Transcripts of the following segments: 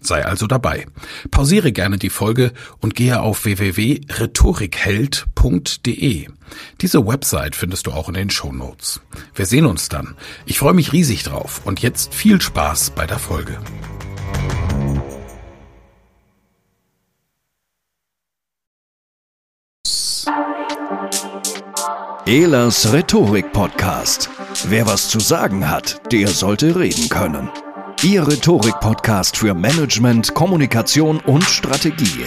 Sei also dabei. Pausiere gerne die Folge und gehe auf www.rhetorikheld.de. Diese Website findest du auch in den Show Notes. Wir sehen uns dann. Ich freue mich riesig drauf und jetzt viel Spaß bei der Folge. Elas Rhetorik Podcast. Wer was zu sagen hat, der sollte reden können. Ihr Rhetorik-Podcast für Management, Kommunikation und Strategie.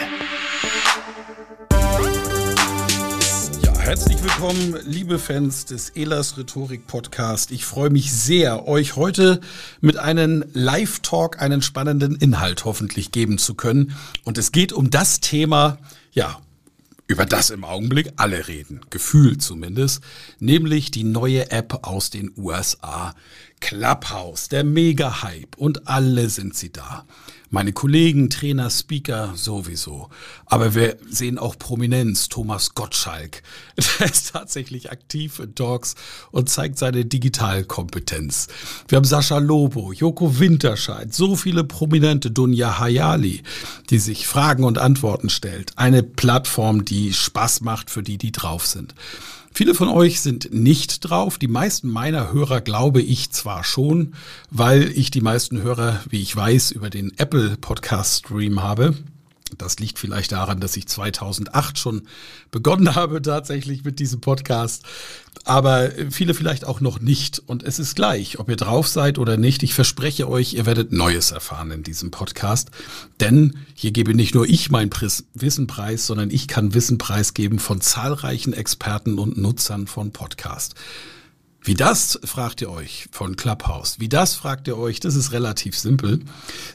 Ja, herzlich willkommen, liebe Fans des Elas Rhetorik Podcast. Ich freue mich sehr, euch heute mit einem Live-Talk einen spannenden Inhalt hoffentlich geben zu können. Und es geht um das Thema, ja, über das im Augenblick alle reden, gefühlt zumindest, nämlich die neue App aus den USA, Clubhouse, der Mega-Hype. Und alle sind sie da. Meine Kollegen, Trainer, Speaker sowieso. Aber wir sehen auch Prominenz. Thomas Gottschalk. Der ist tatsächlich aktiv in Talks und zeigt seine Digitalkompetenz. Wir haben Sascha Lobo, Joko Winterscheid, so viele Prominente, Dunja Hayali, die sich Fragen und Antworten stellt. Eine Plattform, die Spaß macht für die, die drauf sind. Viele von euch sind nicht drauf. Die meisten meiner Hörer glaube ich zwar schon, weil ich die meisten Hörer, wie ich weiß, über den Apple Podcast Stream habe. Das liegt vielleicht daran, dass ich 2008 schon begonnen habe tatsächlich mit diesem Podcast. Aber viele vielleicht auch noch nicht. Und es ist gleich, ob ihr drauf seid oder nicht. Ich verspreche euch, ihr werdet Neues erfahren in diesem Podcast. Denn hier gebe nicht nur ich mein Wissen preis, sondern ich kann Wissen preisgeben von zahlreichen Experten und Nutzern von Podcast. Wie das, fragt ihr euch von Clubhouse. Wie das, fragt ihr euch, das ist relativ simpel.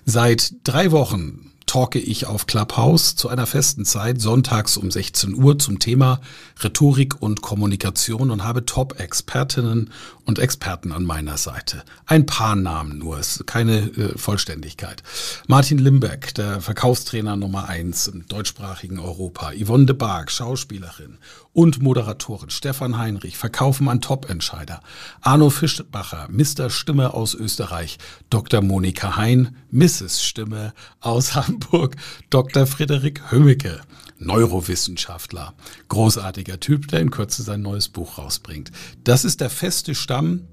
Seit drei Wochen talke ich auf Clubhouse zu einer festen Zeit, sonntags um 16 Uhr zum Thema Rhetorik und Kommunikation und habe Top-Expertinnen und Experten an meiner Seite. Ein paar Namen nur, ist keine äh, Vollständigkeit. Martin Limbeck, der Verkaufstrainer Nummer eins im deutschsprachigen Europa. Yvonne de Barg, Schauspielerin und Moderatorin. Stefan Heinrich, Verkaufen an Top-Entscheider. Arno Fischbacher, Mr. Stimme aus Österreich. Dr. Monika Hein, Mrs. Stimme aus Hamburg. Dr. Frederik Hömmecke. Neurowissenschaftler. Großartiger Typ, der in Kürze sein neues Buch rausbringt. Das ist der feste Stamm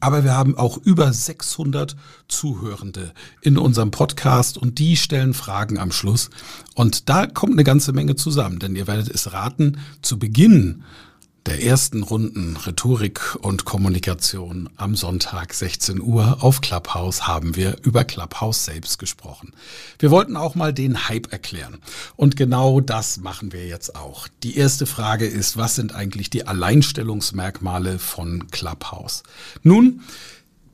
aber wir haben auch über 600 Zuhörende in unserem Podcast und die stellen Fragen am Schluss. Und da kommt eine ganze Menge zusammen, denn ihr werdet es raten, zu Beginn der ersten Runden Rhetorik und Kommunikation am Sonntag 16 Uhr auf Clubhouse haben wir über Clubhouse selbst gesprochen. Wir wollten auch mal den Hype erklären. Und genau das machen wir jetzt auch. Die erste Frage ist, was sind eigentlich die Alleinstellungsmerkmale von Clubhouse? Nun,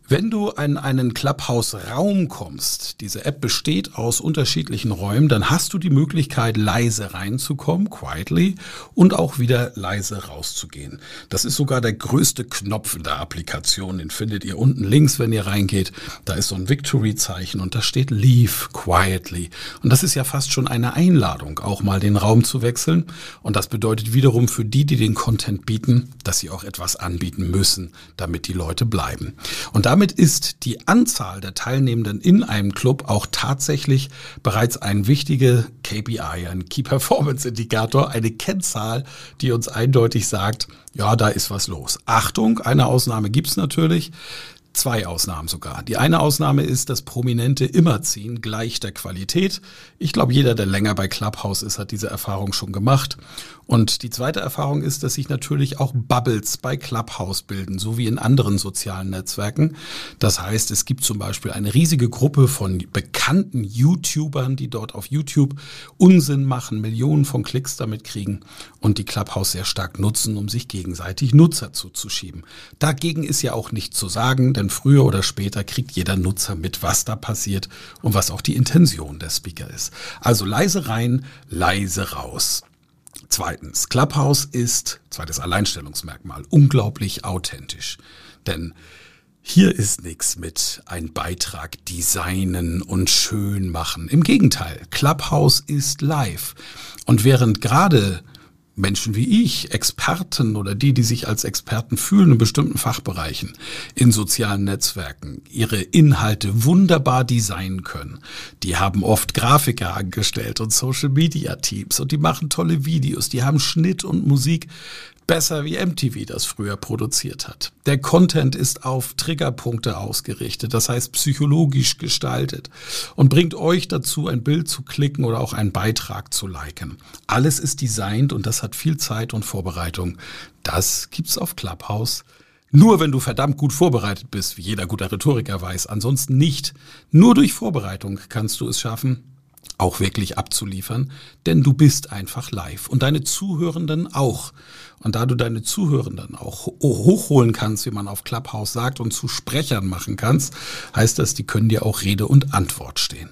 wenn du in einen Clubhouse-Raum kommst, diese App besteht aus unterschiedlichen Räumen, dann hast du die Möglichkeit, leise reinzukommen, quietly, und auch wieder leise rauszugehen. Das ist sogar der größte Knopf in der Applikation. Den findet ihr unten links, wenn ihr reingeht. Da ist so ein Victory-Zeichen und da steht Leave quietly. Und das ist ja fast schon eine Einladung, auch mal den Raum zu wechseln. Und das bedeutet wiederum für die, die den Content bieten, dass sie auch etwas anbieten müssen, damit die Leute bleiben. Und da damit ist die Anzahl der Teilnehmenden in einem Club auch tatsächlich bereits ein wichtiger KPI, ein Key Performance Indikator, eine Kennzahl, die uns eindeutig sagt, ja, da ist was los. Achtung, eine Ausnahme gibt's natürlich. zwei Ausnahmen sogar. Die eine Ausnahme ist, dass Prominente immer ziehen, gleich der Qualität. Ich glaube, jeder, der länger bei Clubhouse ist, hat diese Erfahrung schon gemacht. Und die zweite Erfahrung ist, dass sich natürlich auch Bubbles bei Clubhouse bilden, so wie in anderen sozialen Netzwerken. Das heißt, es gibt zum Beispiel eine riesige Gruppe von bekannten YouTubern, die dort auf YouTube Unsinn machen, Millionen von Klicks damit kriegen und die Clubhouse sehr stark nutzen, um sich gegenseitig Nutzer zuzuschieben. Dagegen ist ja auch nichts zu sagen, denn früher oder später kriegt jeder Nutzer mit, was da passiert und was auch die Intention der Speaker ist. Also leise rein, leise raus. Zweitens, Clubhouse ist, zweites Alleinstellungsmerkmal, unglaublich authentisch. Denn hier ist nichts mit ein Beitrag designen und schön machen. Im Gegenteil, Clubhouse ist live. Und während gerade Menschen wie ich, Experten oder die, die sich als Experten fühlen in bestimmten Fachbereichen, in sozialen Netzwerken, ihre Inhalte wunderbar designen können. Die haben oft Grafiker angestellt und Social Media Teams und die machen tolle Videos, die haben Schnitt und Musik besser wie MTV das früher produziert hat. Der Content ist auf Triggerpunkte ausgerichtet, das heißt psychologisch gestaltet und bringt euch dazu, ein Bild zu klicken oder auch einen Beitrag zu liken. Alles ist designt und das hat viel Zeit und Vorbereitung. Das gibt's auf Clubhouse. Nur wenn du verdammt gut vorbereitet bist, wie jeder guter Rhetoriker weiß, ansonsten nicht. Nur durch Vorbereitung kannst du es schaffen, auch wirklich abzuliefern, denn du bist einfach live und deine Zuhörenden auch. Und da du deine Zuhörenden auch hochholen kannst, wie man auf Clubhouse sagt, und zu Sprechern machen kannst, heißt das, die können dir auch Rede und Antwort stehen.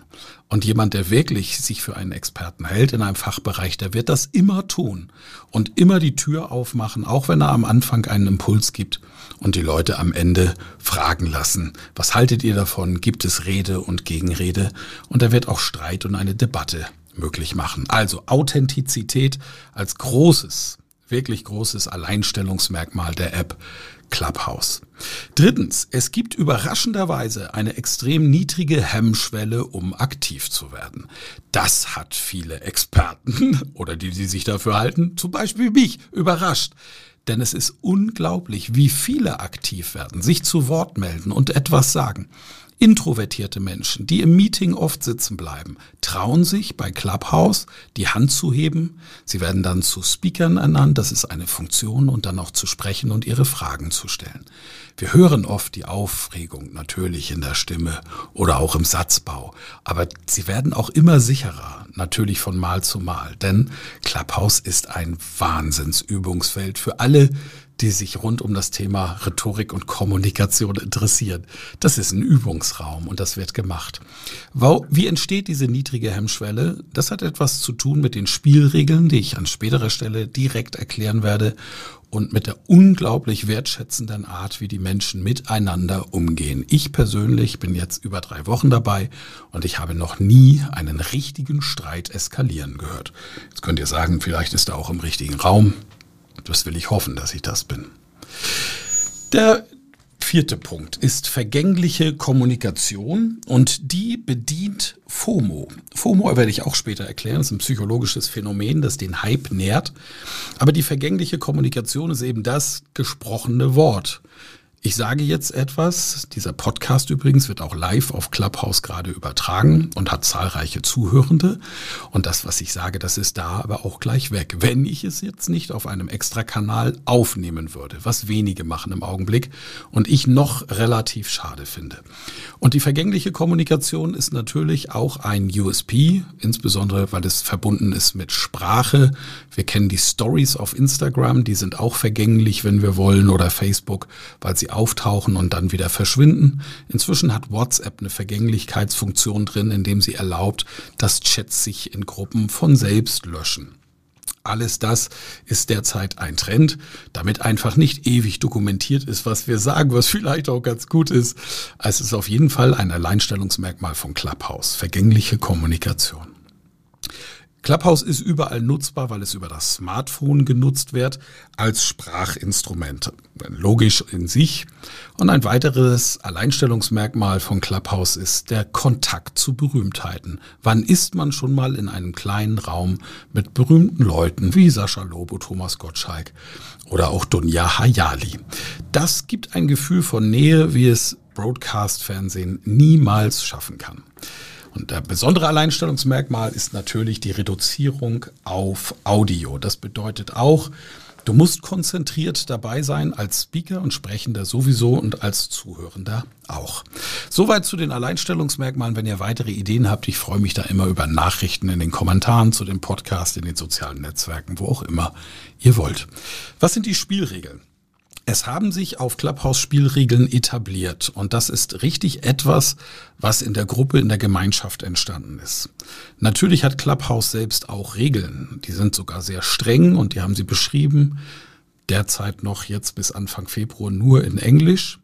Und jemand, der wirklich sich für einen Experten hält in einem Fachbereich, der wird das immer tun und immer die Tür aufmachen, auch wenn er am Anfang einen Impuls gibt und die Leute am Ende fragen lassen, was haltet ihr davon? Gibt es Rede und Gegenrede? Und er wird auch Streit und eine Debatte möglich machen. Also Authentizität als großes wirklich großes Alleinstellungsmerkmal der App Clubhouse. Drittens, es gibt überraschenderweise eine extrem niedrige Hemmschwelle, um aktiv zu werden. Das hat viele Experten oder die, die sich dafür halten, zum Beispiel mich, überrascht. Denn es ist unglaublich, wie viele aktiv werden, sich zu Wort melden und etwas sagen. Introvertierte Menschen, die im Meeting oft sitzen bleiben, trauen sich bei Clubhouse die Hand zu heben. Sie werden dann zu Speakern ernannt, das ist eine Funktion, und dann auch zu sprechen und ihre Fragen zu stellen. Wir hören oft die Aufregung natürlich in der Stimme oder auch im Satzbau, aber sie werden auch immer sicherer, natürlich von Mal zu Mal, denn Clubhouse ist ein Wahnsinnsübungsfeld für alle, die sich rund um das Thema Rhetorik und Kommunikation interessieren. Das ist ein Übungsraum und das wird gemacht. Wie entsteht diese niedrige Hemmschwelle? Das hat etwas zu tun mit den Spielregeln, die ich an späterer Stelle direkt erklären werde und mit der unglaublich wertschätzenden Art, wie die Menschen miteinander umgehen. Ich persönlich bin jetzt über drei Wochen dabei und ich habe noch nie einen richtigen Streit eskalieren gehört. Jetzt könnt ihr sagen, vielleicht ist er auch im richtigen Raum. Das will ich hoffen, dass ich das bin. Der vierte Punkt ist vergängliche Kommunikation und die bedient FOMO. FOMO werde ich auch später erklären, das ist ein psychologisches Phänomen, das den Hype nährt. Aber die vergängliche Kommunikation ist eben das gesprochene Wort. Ich sage jetzt etwas, dieser Podcast übrigens wird auch live auf Clubhouse gerade übertragen und hat zahlreiche Zuhörende. Und das, was ich sage, das ist da aber auch gleich weg, wenn ich es jetzt nicht auf einem Extra-Kanal aufnehmen würde, was wenige machen im Augenblick und ich noch relativ schade finde. Und die vergängliche Kommunikation ist natürlich auch ein USP, insbesondere weil es verbunden ist mit Sprache. Wir kennen die Stories auf Instagram, die sind auch vergänglich, wenn wir wollen, oder Facebook, weil sie auftauchen und dann wieder verschwinden. Inzwischen hat WhatsApp eine Vergänglichkeitsfunktion drin, indem sie erlaubt, dass Chats sich in Gruppen von selbst löschen. Alles das ist derzeit ein Trend, damit einfach nicht ewig dokumentiert ist, was wir sagen, was vielleicht auch ganz gut ist. Es ist auf jeden Fall ein Alleinstellungsmerkmal von Clubhouse, vergängliche Kommunikation. Clubhouse ist überall nutzbar, weil es über das Smartphone genutzt wird als Sprachinstrument. Logisch in sich. Und ein weiteres Alleinstellungsmerkmal von Clubhouse ist der Kontakt zu Berühmtheiten. Wann ist man schon mal in einem kleinen Raum mit berühmten Leuten wie Sascha Lobo, Thomas Gottschalk oder auch Dunja Hayali? Das gibt ein Gefühl von Nähe, wie es Broadcast-Fernsehen niemals schaffen kann. Und der besondere Alleinstellungsmerkmal ist natürlich die Reduzierung auf Audio. Das bedeutet auch, Du musst konzentriert dabei sein, als Speaker und Sprechender sowieso und als Zuhörender auch. Soweit zu den Alleinstellungsmerkmalen. Wenn ihr weitere Ideen habt, ich freue mich da immer über Nachrichten in den Kommentaren zu dem Podcast, in den sozialen Netzwerken, wo auch immer ihr wollt. Was sind die Spielregeln? Es haben sich auf Clubhouse Spielregeln etabliert und das ist richtig etwas, was in der Gruppe, in der Gemeinschaft entstanden ist. Natürlich hat Clubhouse selbst auch Regeln. Die sind sogar sehr streng und die haben sie beschrieben. Derzeit noch jetzt bis Anfang Februar nur in Englisch.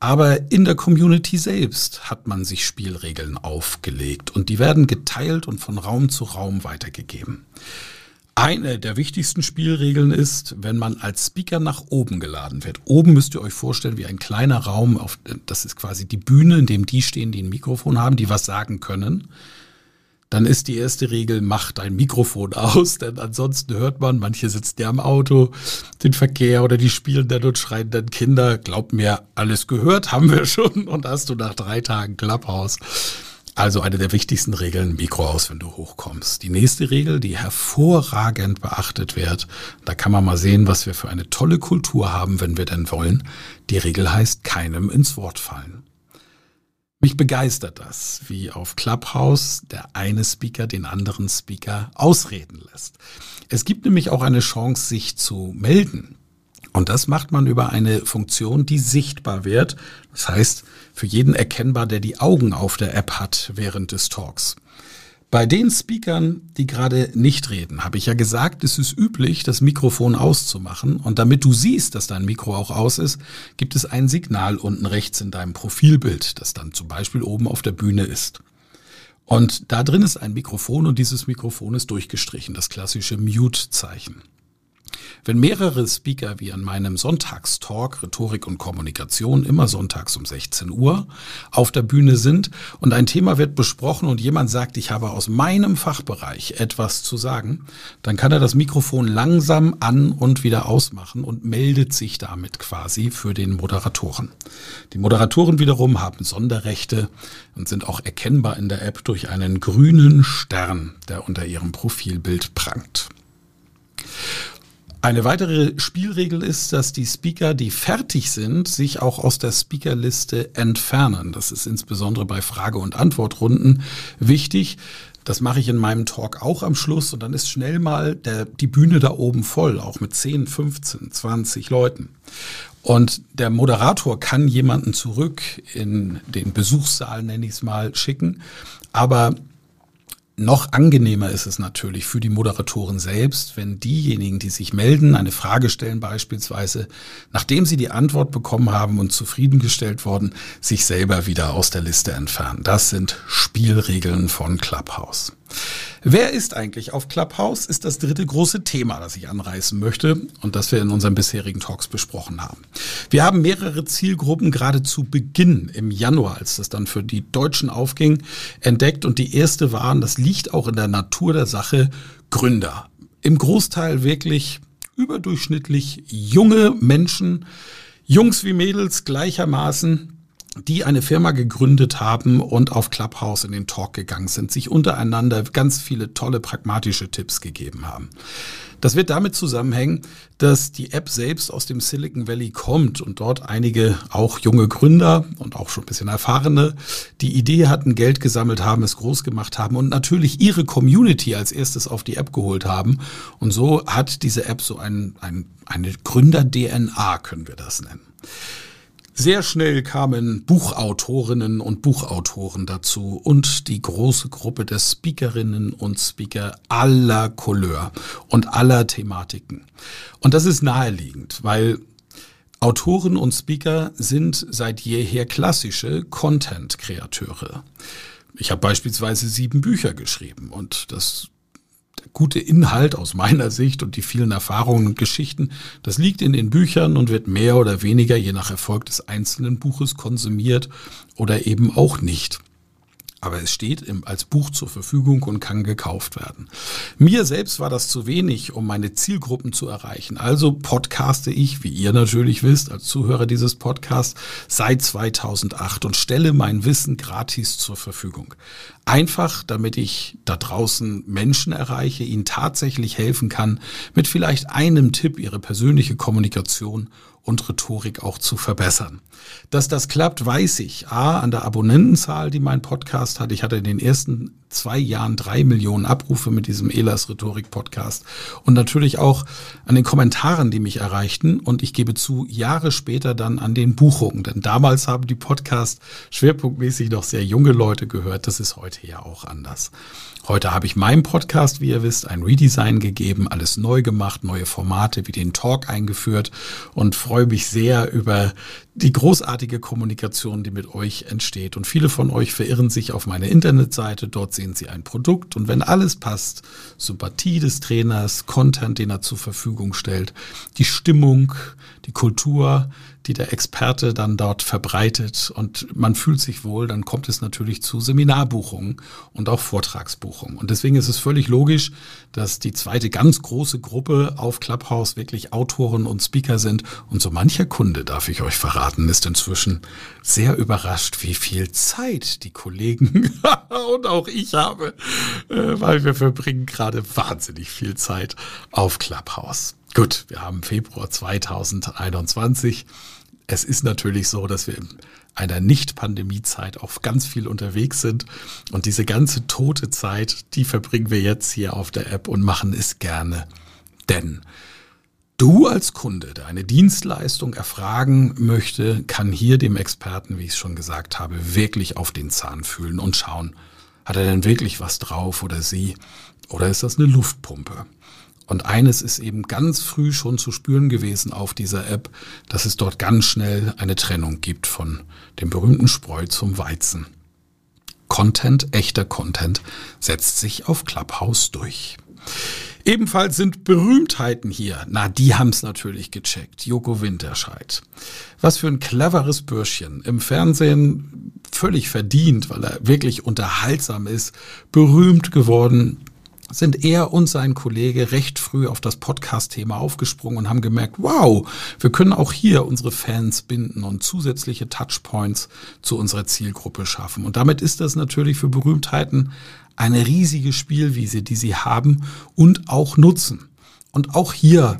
Aber in der Community selbst hat man sich Spielregeln aufgelegt und die werden geteilt und von Raum zu Raum weitergegeben. Eine der wichtigsten Spielregeln ist, wenn man als Speaker nach oben geladen wird. Oben müsst ihr euch vorstellen, wie ein kleiner Raum, auf, das ist quasi die Bühne, in dem die stehen, die ein Mikrofon haben, die was sagen können. Dann ist die erste Regel, mach dein Mikrofon aus, denn ansonsten hört man, manche sitzen ja im Auto, den Verkehr oder die spielen dann und schreien dann Kinder. Glaub mir, alles gehört haben wir schon und hast du nach drei Tagen Clubhouse. Also eine der wichtigsten Regeln, Mikro aus, wenn du hochkommst. Die nächste Regel, die hervorragend beachtet wird, da kann man mal sehen, was wir für eine tolle Kultur haben, wenn wir denn wollen. Die Regel heißt, keinem ins Wort fallen. Mich begeistert das, wie auf Clubhouse der eine Speaker den anderen Speaker ausreden lässt. Es gibt nämlich auch eine Chance, sich zu melden. Und das macht man über eine Funktion, die sichtbar wird. Das heißt, für jeden erkennbar, der die Augen auf der App hat während des Talks. Bei den Speakern, die gerade nicht reden, habe ich ja gesagt, es ist üblich, das Mikrofon auszumachen. Und damit du siehst, dass dein Mikro auch aus ist, gibt es ein Signal unten rechts in deinem Profilbild, das dann zum Beispiel oben auf der Bühne ist. Und da drin ist ein Mikrofon und dieses Mikrofon ist durchgestrichen, das klassische Mute-Zeichen. Wenn mehrere Speaker wie an meinem Sonntagstalk Rhetorik und Kommunikation immer sonntags um 16 Uhr auf der Bühne sind und ein Thema wird besprochen und jemand sagt, ich habe aus meinem Fachbereich etwas zu sagen, dann kann er das Mikrofon langsam an und wieder ausmachen und meldet sich damit quasi für den Moderatoren. Die Moderatoren wiederum haben Sonderrechte und sind auch erkennbar in der App durch einen grünen Stern, der unter ihrem Profilbild prangt. Eine weitere Spielregel ist, dass die Speaker, die fertig sind, sich auch aus der Speakerliste entfernen. Das ist insbesondere bei Frage- und Antwortrunden wichtig. Das mache ich in meinem Talk auch am Schluss und dann ist schnell mal der, die Bühne da oben voll, auch mit 10, 15, 20 Leuten. Und der Moderator kann jemanden zurück in den Besuchssaal, nenne ich es mal, schicken. Aber noch angenehmer ist es natürlich für die Moderatoren selbst, wenn diejenigen, die sich melden, eine Frage stellen beispielsweise, nachdem sie die Antwort bekommen haben und zufriedengestellt worden, sich selber wieder aus der Liste entfernen. Das sind Spielregeln von Clubhouse. Wer ist eigentlich auf Clubhouse, ist das dritte große Thema, das ich anreißen möchte und das wir in unseren bisherigen Talks besprochen haben. Wir haben mehrere Zielgruppen gerade zu Beginn im Januar, als das dann für die Deutschen aufging, entdeckt und die erste waren, das liegt auch in der Natur der Sache, Gründer. Im Großteil wirklich überdurchschnittlich junge Menschen, Jungs wie Mädels gleichermaßen, die eine Firma gegründet haben und auf Clubhouse in den Talk gegangen sind, sich untereinander ganz viele tolle pragmatische Tipps gegeben haben. Das wird damit zusammenhängen, dass die App selbst aus dem Silicon Valley kommt und dort einige auch junge Gründer und auch schon ein bisschen erfahrene die Idee hatten, Geld gesammelt haben, es groß gemacht haben und natürlich ihre Community als erstes auf die App geholt haben. Und so hat diese App so ein, ein, eine Gründer-DNA, können wir das nennen. Sehr schnell kamen Buchautorinnen und Buchautoren dazu und die große Gruppe der Speakerinnen und Speaker aller Couleur und aller Thematiken. Und das ist naheliegend, weil Autoren und Speaker sind seit jeher klassische Content-Kreateure. Ich habe beispielsweise sieben Bücher geschrieben und das gute Inhalt aus meiner Sicht und die vielen Erfahrungen und Geschichten, das liegt in den Büchern und wird mehr oder weniger je nach Erfolg des einzelnen Buches konsumiert oder eben auch nicht. Aber es steht im, als Buch zur Verfügung und kann gekauft werden. Mir selbst war das zu wenig, um meine Zielgruppen zu erreichen. Also podcaste ich, wie ihr natürlich wisst, als Zuhörer dieses Podcasts, seit 2008 und stelle mein Wissen gratis zur Verfügung. Einfach, damit ich da draußen Menschen erreiche, ihnen tatsächlich helfen kann, mit vielleicht einem Tipp ihre persönliche Kommunikation und Rhetorik auch zu verbessern. Dass das klappt, weiß ich. A, an der Abonnentenzahl, die mein Podcast hat. Ich hatte in den ersten zwei Jahren drei Millionen Abrufe mit diesem Elas Rhetorik Podcast und natürlich auch an den Kommentaren, die mich erreichten. Und ich gebe zu, Jahre später dann an den Buchungen. Denn damals haben die Podcast schwerpunktmäßig noch sehr junge Leute gehört. Das ist heute ja auch anders. Heute habe ich meinem Podcast, wie ihr wisst, ein Redesign gegeben, alles neu gemacht, neue Formate wie den Talk eingeführt und freue mich sehr über die großartige Kommunikation, die mit euch entsteht. Und viele von euch verirren sich auf meine Internetseite. Dort sehen sie ein Produkt. Und wenn alles passt, Sympathie des Trainers, Content, den er zur Verfügung stellt, die Stimmung, die Kultur, die der Experte dann dort verbreitet und man fühlt sich wohl, dann kommt es natürlich zu Seminarbuchungen und auch Vortragsbuchungen. Und deswegen ist es völlig logisch, dass die zweite ganz große Gruppe auf Clubhouse wirklich Autoren und Speaker sind. Und so mancher Kunde, darf ich euch verraten, ist inzwischen sehr überrascht, wie viel Zeit die Kollegen und auch ich habe, äh, weil wir verbringen gerade wahnsinnig viel Zeit auf Clubhouse. Gut, wir haben Februar 2021. Es ist natürlich so, dass wir in einer Nicht-Pandemie-Zeit auch ganz viel unterwegs sind. Und diese ganze tote Zeit, die verbringen wir jetzt hier auf der App und machen es gerne. Denn du als Kunde, der eine Dienstleistung erfragen möchte, kann hier dem Experten, wie ich es schon gesagt habe, wirklich auf den Zahn fühlen und schauen, hat er denn wirklich was drauf oder sie? Oder ist das eine Luftpumpe? Und eines ist eben ganz früh schon zu spüren gewesen auf dieser App, dass es dort ganz schnell eine Trennung gibt von dem berühmten Spreu zum Weizen. Content, echter Content, setzt sich auf Clubhouse durch. Ebenfalls sind Berühmtheiten hier. Na, die haben's natürlich gecheckt. Joko Winterscheid. Was für ein cleveres Bürschchen. Im Fernsehen völlig verdient, weil er wirklich unterhaltsam ist. Berühmt geworden sind er und sein Kollege recht früh auf das Podcast-Thema aufgesprungen und haben gemerkt, wow, wir können auch hier unsere Fans binden und zusätzliche Touchpoints zu unserer Zielgruppe schaffen. Und damit ist das natürlich für Berühmtheiten eine riesige Spielwiese, die sie haben und auch nutzen. Und auch hier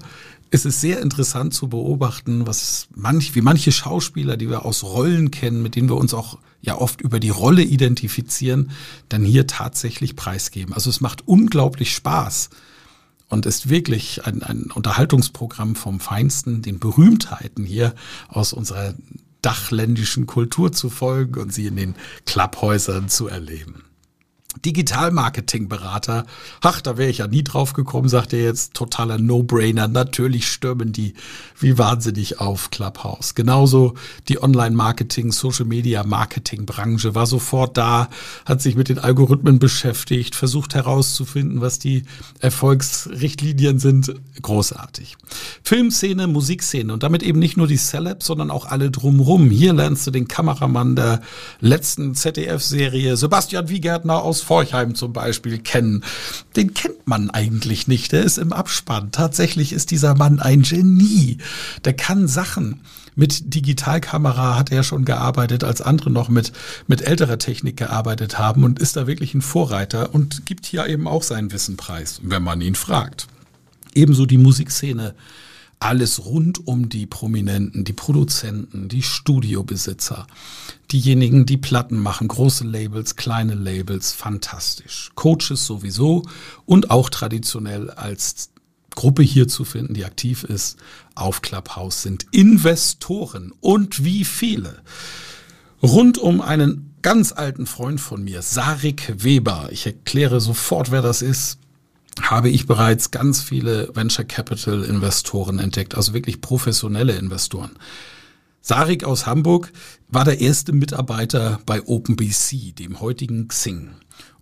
es ist sehr interessant zu beobachten, was manch, wie manche Schauspieler, die wir aus Rollen kennen, mit denen wir uns auch ja oft über die Rolle identifizieren, dann hier tatsächlich preisgeben. Also es macht unglaublich Spaß und ist wirklich ein, ein Unterhaltungsprogramm vom Feinsten, den Berühmtheiten hier aus unserer dachländischen Kultur zu folgen und sie in den Clubhäusern zu erleben. Digital-Marketing-Berater. Ach, da wäre ich ja nie drauf gekommen, sagt er jetzt. Totaler No-Brainer. Natürlich stürmen die wie wahnsinnig auf Clubhouse. Genauso die Online-Marketing, Social-Media-Marketing-Branche war sofort da, hat sich mit den Algorithmen beschäftigt, versucht herauszufinden, was die Erfolgsrichtlinien sind. Großartig. Filmszene, Musikszene und damit eben nicht nur die Celebs, sondern auch alle drumrum. Hier lernst du den Kameramann der letzten ZDF-Serie Sebastian Wiegärtner aus Forchheim zum Beispiel kennen. Den kennt man eigentlich nicht. Der ist im Abspann. Tatsächlich ist dieser Mann ein Genie. Der kann Sachen. Mit Digitalkamera hat er schon gearbeitet, als andere noch mit, mit älterer Technik gearbeitet haben und ist da wirklich ein Vorreiter und gibt hier eben auch seinen Wissen preis, wenn man ihn fragt. Ebenso die Musikszene alles rund um die Prominenten, die Produzenten, die Studiobesitzer, diejenigen, die Platten machen, große Labels, kleine Labels, fantastisch. Coaches sowieso und auch traditionell als Gruppe hier zu finden, die aktiv ist auf Clubhouse, sind Investoren und wie viele. Rund um einen ganz alten Freund von mir, Sarik Weber. Ich erkläre sofort, wer das ist habe ich bereits ganz viele Venture Capital Investoren entdeckt, also wirklich professionelle Investoren. Sarik aus Hamburg war der erste Mitarbeiter bei OpenBC, dem heutigen Xing.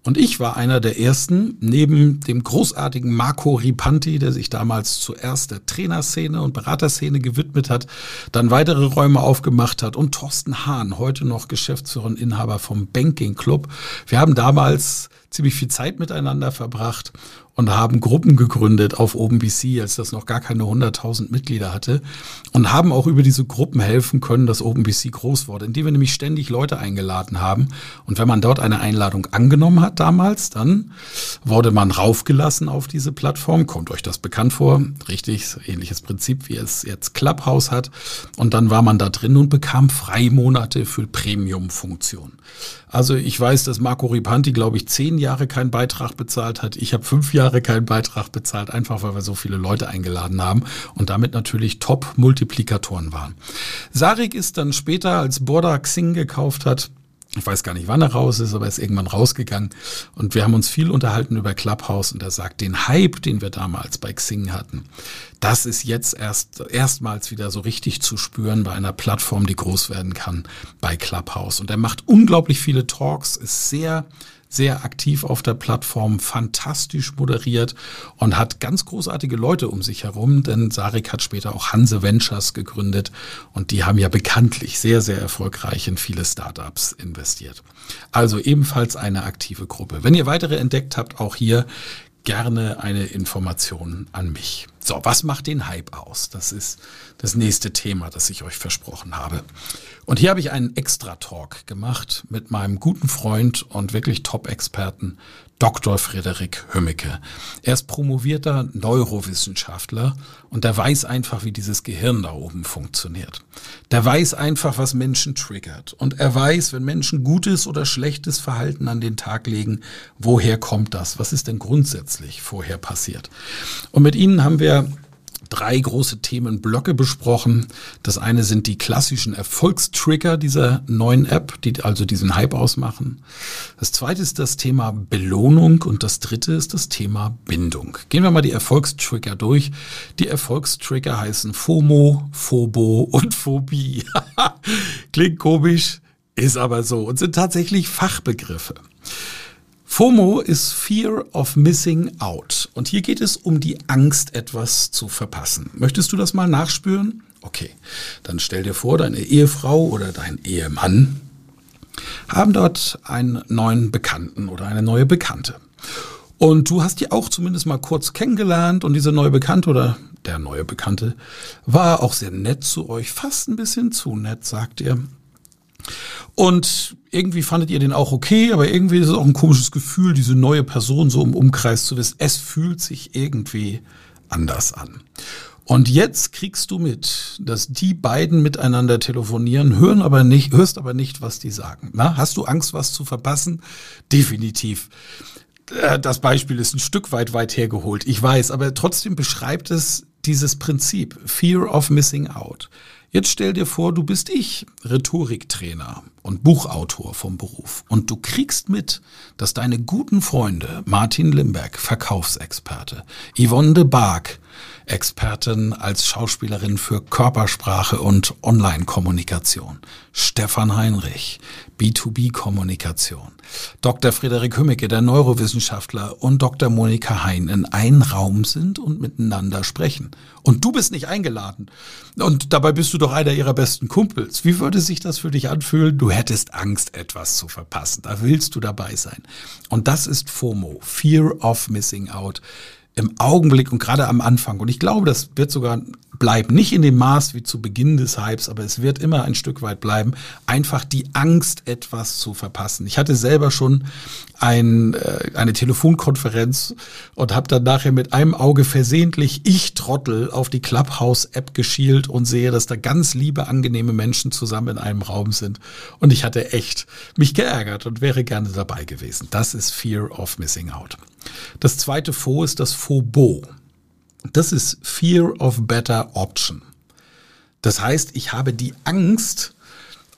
Und ich war einer der ersten, neben dem großartigen Marco Ripanti, der sich damals zuerst der Trainerszene und Beraterszene gewidmet hat, dann weitere Räume aufgemacht hat und Thorsten Hahn, heute noch Geschäftsführer und Inhaber vom Banking Club. Wir haben damals ziemlich viel Zeit miteinander verbracht und haben Gruppen gegründet auf OpenBC, als das noch gar keine 100.000 Mitglieder hatte und haben auch über diese Gruppen helfen können, dass OpenBC groß wurde, indem wir nämlich ständig Leute eingeladen haben. Und wenn man dort eine Einladung angenommen hat damals, dann wurde man raufgelassen auf diese Plattform. Kommt euch das bekannt vor? Richtig, ähnliches Prinzip, wie es jetzt Clubhouse hat. Und dann war man da drin und bekam Freimonate für Premium-Funktionen. Also ich weiß, dass Marco Ripanti, glaube ich, zehn Jahre keinen Beitrag bezahlt hat. Ich habe fünf Jahre keinen Beitrag bezahlt, einfach weil wir so viele Leute eingeladen haben und damit natürlich Top-Multiplikatoren waren. Sarik ist dann später, als Borda Xing gekauft hat, ich weiß gar nicht, wann er raus ist, aber er ist irgendwann rausgegangen. Und wir haben uns viel unterhalten über Clubhouse und er sagt, den Hype, den wir damals bei Xing hatten, das ist jetzt erst erstmals wieder so richtig zu spüren bei einer Plattform, die groß werden kann, bei Clubhouse. Und er macht unglaublich viele Talks, ist sehr sehr aktiv auf der Plattform, fantastisch moderiert und hat ganz großartige Leute um sich herum, denn Sarik hat später auch Hanse Ventures gegründet und die haben ja bekanntlich sehr, sehr erfolgreich in viele Startups investiert. Also ebenfalls eine aktive Gruppe. Wenn ihr weitere entdeckt habt, auch hier gerne eine Information an mich. So, was macht den Hype aus? Das ist das nächste Thema, das ich euch versprochen habe. Und hier habe ich einen Extra-Talk gemacht mit meinem guten Freund und wirklich Top-Experten Dr. Frederik Hömmecke. Er ist promovierter Neurowissenschaftler und der weiß einfach, wie dieses Gehirn da oben funktioniert. Der weiß einfach, was Menschen triggert. Und er weiß, wenn Menschen gutes oder schlechtes Verhalten an den Tag legen, woher kommt das? Was ist denn grundsätzlich vorher passiert? Und mit Ihnen haben wir drei große Themenblöcke besprochen. Das eine sind die klassischen Erfolgstrigger dieser neuen App, die also diesen Hype ausmachen. Das zweite ist das Thema Belohnung und das dritte ist das Thema Bindung. Gehen wir mal die Erfolgstrigger durch. Die Erfolgstrigger heißen FOMO, FOBO und Phobie. Klingt komisch, ist aber so und sind tatsächlich Fachbegriffe. FOMO ist Fear of Missing Out. Und hier geht es um die Angst, etwas zu verpassen. Möchtest du das mal nachspüren? Okay, dann stell dir vor, deine Ehefrau oder dein Ehemann haben dort einen neuen Bekannten oder eine neue Bekannte. Und du hast die auch zumindest mal kurz kennengelernt und diese neue Bekannte oder der neue Bekannte war auch sehr nett zu euch, fast ein bisschen zu nett, sagt ihr. Und irgendwie fandet ihr den auch okay, aber irgendwie ist es auch ein komisches Gefühl, diese neue Person so im Umkreis zu wissen. Es fühlt sich irgendwie anders an. Und jetzt kriegst du mit, dass die beiden miteinander telefonieren, hören aber nicht, hörst aber nicht, was die sagen. Na, hast du Angst, was zu verpassen? Definitiv. Äh, das Beispiel ist ein Stück weit weit hergeholt, ich weiß, aber trotzdem beschreibt es dieses Prinzip, Fear of Missing Out. Jetzt stell dir vor, du bist ich, Rhetoriktrainer und Buchautor vom Beruf. Und du kriegst mit, dass deine guten Freunde Martin Limberg, Verkaufsexperte, Yvonne de Barg, Expertin als Schauspielerin für Körpersprache und Online-Kommunikation, Stefan Heinrich, B2B-Kommunikation, Dr. Frederik Hümmecke, der Neurowissenschaftler und Dr. Monika Hein in einem Raum sind und miteinander sprechen. Und du bist nicht eingeladen. Und dabei bist du doch einer ihrer besten Kumpels. Wie würde sich das für dich anfühlen? Du hättest Angst, etwas zu verpassen. Da willst du dabei sein. Und das ist FOMO, Fear of Missing Out im Augenblick und gerade am Anfang. Und ich glaube, das wird sogar bleiben. Nicht in dem Maß wie zu Beginn des Hypes, aber es wird immer ein Stück weit bleiben. Einfach die Angst, etwas zu verpassen. Ich hatte selber schon ein, äh, eine Telefonkonferenz und habe dann nachher mit einem Auge versehentlich ich Trottel auf die Clubhouse-App geschielt und sehe, dass da ganz liebe, angenehme Menschen zusammen in einem Raum sind. Und ich hatte echt mich geärgert und wäre gerne dabei gewesen. Das ist Fear of Missing Out. Das zweite Faux ist das Fauxbo. Das ist Fear of Better Option. Das heißt, ich habe die Angst,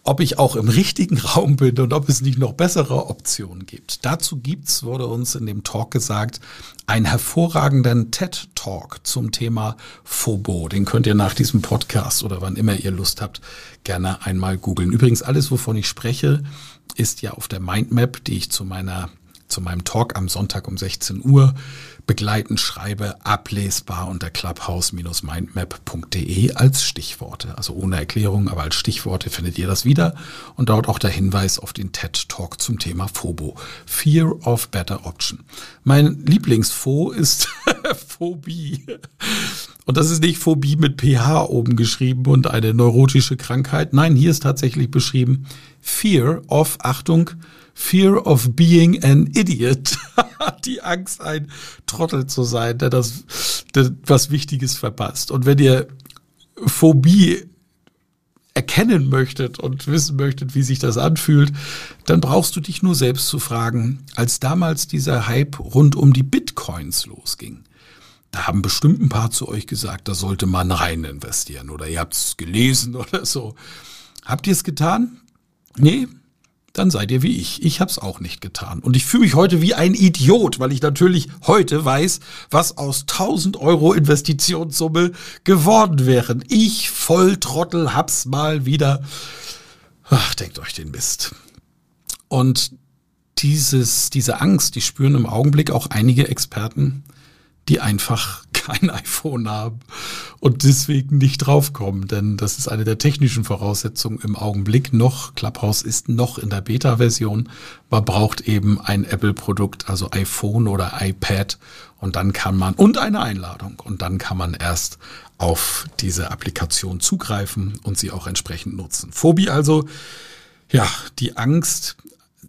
ob ich auch im richtigen Raum bin und ob es nicht noch bessere Optionen gibt. Dazu gibt's, wurde uns in dem Talk gesagt, einen hervorragenden TED-Talk zum Thema Phobo. Den könnt ihr nach diesem Podcast oder wann immer ihr Lust habt, gerne einmal googeln. Übrigens, alles, wovon ich spreche, ist ja auf der Mindmap, die ich zu meiner zu meinem Talk am Sonntag um 16 Uhr begleitend schreibe, ablesbar unter clubhouse-mindmap.de als Stichworte. Also ohne Erklärung, aber als Stichworte findet ihr das wieder. Und dort auch der Hinweis auf den TED Talk zum Thema Phobo. Fear of Better Option. Mein Lieblingsfo ist Phobie. Und das ist nicht Phobie mit PH oben geschrieben und eine neurotische Krankheit. Nein, hier ist tatsächlich beschrieben Fear of, Achtung, Fear of being an idiot. die Angst, ein Trottel zu sein, der das, der was Wichtiges verpasst. Und wenn ihr Phobie erkennen möchtet und wissen möchtet, wie sich das anfühlt, dann brauchst du dich nur selbst zu fragen, als damals dieser Hype rund um die Bitcoins losging. Da haben bestimmt ein paar zu euch gesagt, da sollte man rein investieren oder ihr habt es gelesen oder so. Habt ihr es getan? Nee, dann seid ihr wie ich. Ich habe es auch nicht getan. Und ich fühle mich heute wie ein Idiot, weil ich natürlich heute weiß, was aus 1000 Euro Investitionssumme geworden wären. Ich Volltrottel hab's mal wieder. Ach, denkt euch den Mist. Und dieses, diese Angst, die spüren im Augenblick auch einige Experten, die einfach kein iPhone haben und deswegen nicht draufkommen. Denn das ist eine der technischen Voraussetzungen im Augenblick noch. Clubhouse ist noch in der Beta-Version. Man braucht eben ein Apple-Produkt, also iPhone oder iPad. Und dann kann man, und eine Einladung. Und dann kann man erst auf diese Applikation zugreifen und sie auch entsprechend nutzen. Phobie also, ja, die Angst,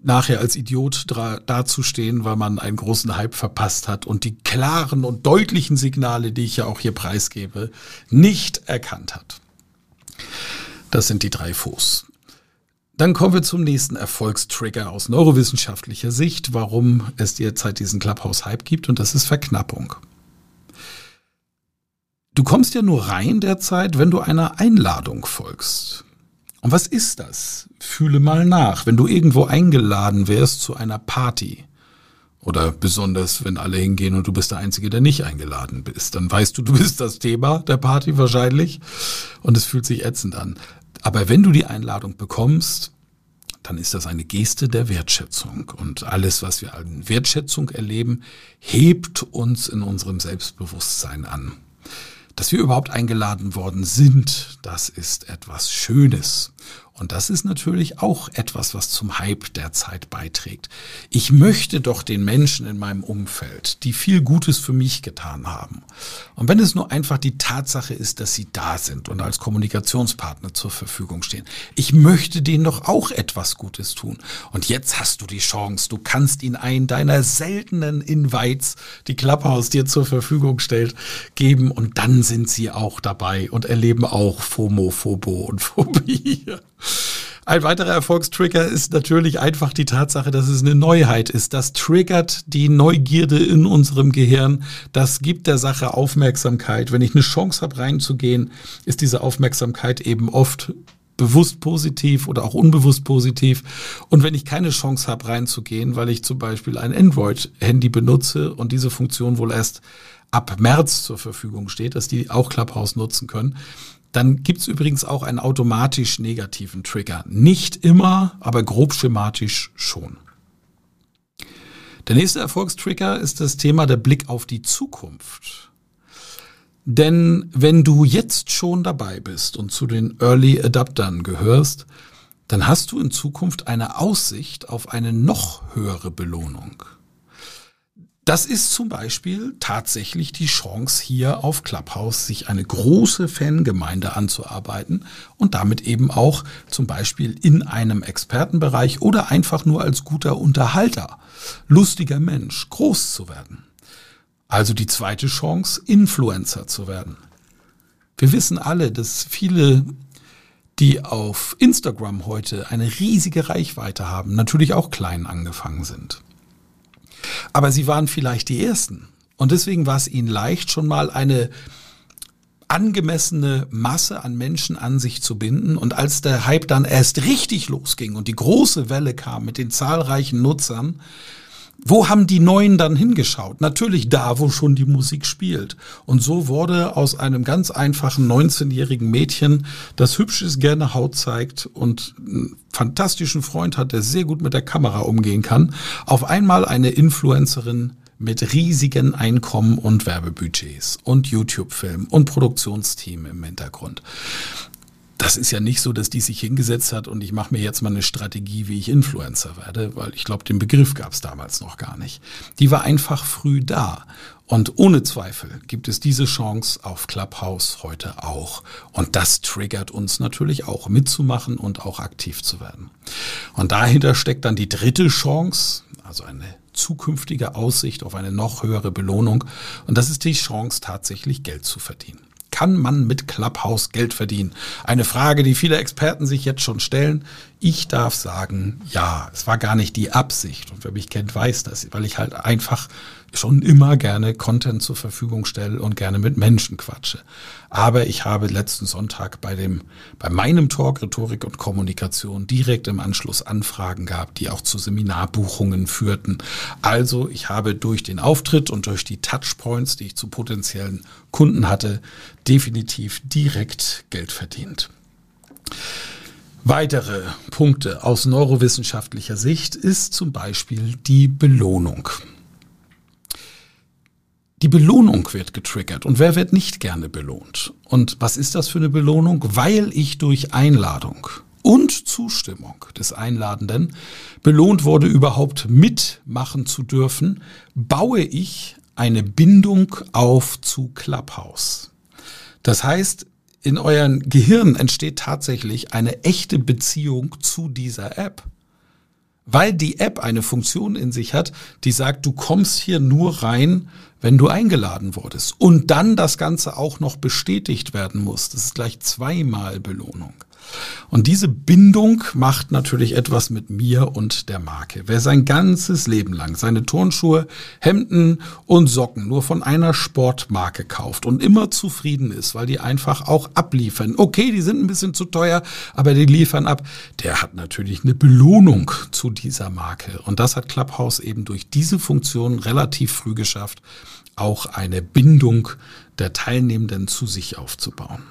nachher als Idiot dazustehen, weil man einen großen Hype verpasst hat und die klaren und deutlichen Signale, die ich ja auch hier preisgebe, nicht erkannt hat. Das sind die drei Fos. Dann kommen wir zum nächsten Erfolgstrigger aus neurowissenschaftlicher Sicht, warum es derzeit diesen Clubhouse-Hype gibt, und das ist Verknappung. Du kommst ja nur rein derzeit, wenn du einer Einladung folgst. Und was ist das? Fühle mal nach, wenn du irgendwo eingeladen wärst zu einer Party. Oder besonders, wenn alle hingehen und du bist der Einzige, der nicht eingeladen bist. Dann weißt du, du bist das Thema der Party wahrscheinlich. Und es fühlt sich ätzend an. Aber wenn du die Einladung bekommst, dann ist das eine Geste der Wertschätzung. Und alles, was wir an Wertschätzung erleben, hebt uns in unserem Selbstbewusstsein an. Dass wir überhaupt eingeladen worden sind, das ist etwas Schönes. Und das ist natürlich auch etwas, was zum Hype derzeit beiträgt. Ich möchte doch den Menschen in meinem Umfeld, die viel Gutes für mich getan haben. Und wenn es nur einfach die Tatsache ist, dass sie da sind und als Kommunikationspartner zur Verfügung stehen, ich möchte denen doch auch etwas Gutes tun. Und jetzt hast du die Chance, du kannst ihnen einen deiner seltenen Invites, die Clubhouse dir zur Verfügung stellt, geben und dann sind sie auch dabei und erleben auch FOMO, Phobo und Phobie. Ein weiterer Erfolgstrigger ist natürlich einfach die Tatsache, dass es eine Neuheit ist. Das triggert die Neugierde in unserem Gehirn. Das gibt der Sache Aufmerksamkeit. Wenn ich eine Chance habe, reinzugehen, ist diese Aufmerksamkeit eben oft bewusst positiv oder auch unbewusst positiv. Und wenn ich keine Chance habe, reinzugehen, weil ich zum Beispiel ein Android-Handy benutze und diese Funktion wohl erst ab März zur Verfügung steht, dass die auch Clubhouse nutzen können, dann gibt's übrigens auch einen automatisch negativen Trigger. Nicht immer, aber grob schematisch schon. Der nächste Erfolgstrigger ist das Thema der Blick auf die Zukunft. Denn wenn du jetzt schon dabei bist und zu den Early Adaptern gehörst, dann hast du in Zukunft eine Aussicht auf eine noch höhere Belohnung. Das ist zum Beispiel tatsächlich die Chance, hier auf Clubhouse sich eine große Fangemeinde anzuarbeiten und damit eben auch zum Beispiel in einem Expertenbereich oder einfach nur als guter Unterhalter, lustiger Mensch groß zu werden. Also die zweite Chance, Influencer zu werden. Wir wissen alle, dass viele die auf Instagram heute eine riesige Reichweite haben, natürlich auch klein angefangen sind. Aber sie waren vielleicht die Ersten. Und deswegen war es ihnen leicht, schon mal eine angemessene Masse an Menschen an sich zu binden. Und als der Hype dann erst richtig losging und die große Welle kam mit den zahlreichen Nutzern, Wo haben die Neuen dann hingeschaut? Natürlich da, wo schon die Musik spielt. Und so wurde aus einem ganz einfachen 19-jährigen Mädchen, das hübsch ist, gerne Haut zeigt und einen fantastischen Freund hat, der sehr gut mit der Kamera umgehen kann, auf einmal eine Influencerin mit riesigen Einkommen und Werbebudgets und YouTube-Film und Produktionsteam im Hintergrund das ist ja nicht so, dass die sich hingesetzt hat und ich mache mir jetzt mal eine Strategie, wie ich Influencer werde, weil ich glaube, den Begriff gab es damals noch gar nicht. Die war einfach früh da. Und ohne Zweifel gibt es diese Chance auf Clubhouse heute auch. Und das triggert uns natürlich auch mitzumachen und auch aktiv zu werden. Und dahinter steckt dann die dritte Chance, also eine zukünftige Aussicht auf eine noch höhere Belohnung. Und das ist die Chance, tatsächlich Geld zu verdienen. Kann man mit Clubhouse Geld verdienen? Eine Frage, die viele Experten sich jetzt schon stellen. Ich darf sagen, ja, es war gar nicht die Absicht. Und wer mich kennt, weiß das, weil ich halt einfach schon immer gerne Content zur Verfügung stelle und gerne mit Menschen quatsche. Aber ich habe letzten Sonntag bei dem, bei meinem Talk Rhetorik und Kommunikation direkt im Anschluss Anfragen gehabt, die auch zu Seminarbuchungen führten. Also ich habe durch den Auftritt und durch die Touchpoints, die ich zu potenziellen Kunden hatte, definitiv direkt Geld verdient. Weitere Punkte aus neurowissenschaftlicher Sicht ist zum Beispiel die Belohnung. Die Belohnung wird getriggert. Und wer wird nicht gerne belohnt? Und was ist das für eine Belohnung? Weil ich durch Einladung und Zustimmung des Einladenden belohnt wurde, überhaupt mitmachen zu dürfen, baue ich eine Bindung auf zu Clubhouse. Das heißt, in euren Gehirn entsteht tatsächlich eine echte Beziehung zu dieser App weil die App eine Funktion in sich hat, die sagt, du kommst hier nur rein, wenn du eingeladen wurdest. Und dann das Ganze auch noch bestätigt werden muss. Das ist gleich zweimal Belohnung. Und diese Bindung macht natürlich etwas mit mir und der Marke. Wer sein ganzes Leben lang seine Turnschuhe, Hemden und Socken nur von einer Sportmarke kauft und immer zufrieden ist, weil die einfach auch abliefern. Okay, die sind ein bisschen zu teuer, aber die liefern ab. Der hat natürlich eine Belohnung zu dieser Marke. Und das hat Clubhouse eben durch diese Funktion relativ früh geschafft, auch eine Bindung der Teilnehmenden zu sich aufzubauen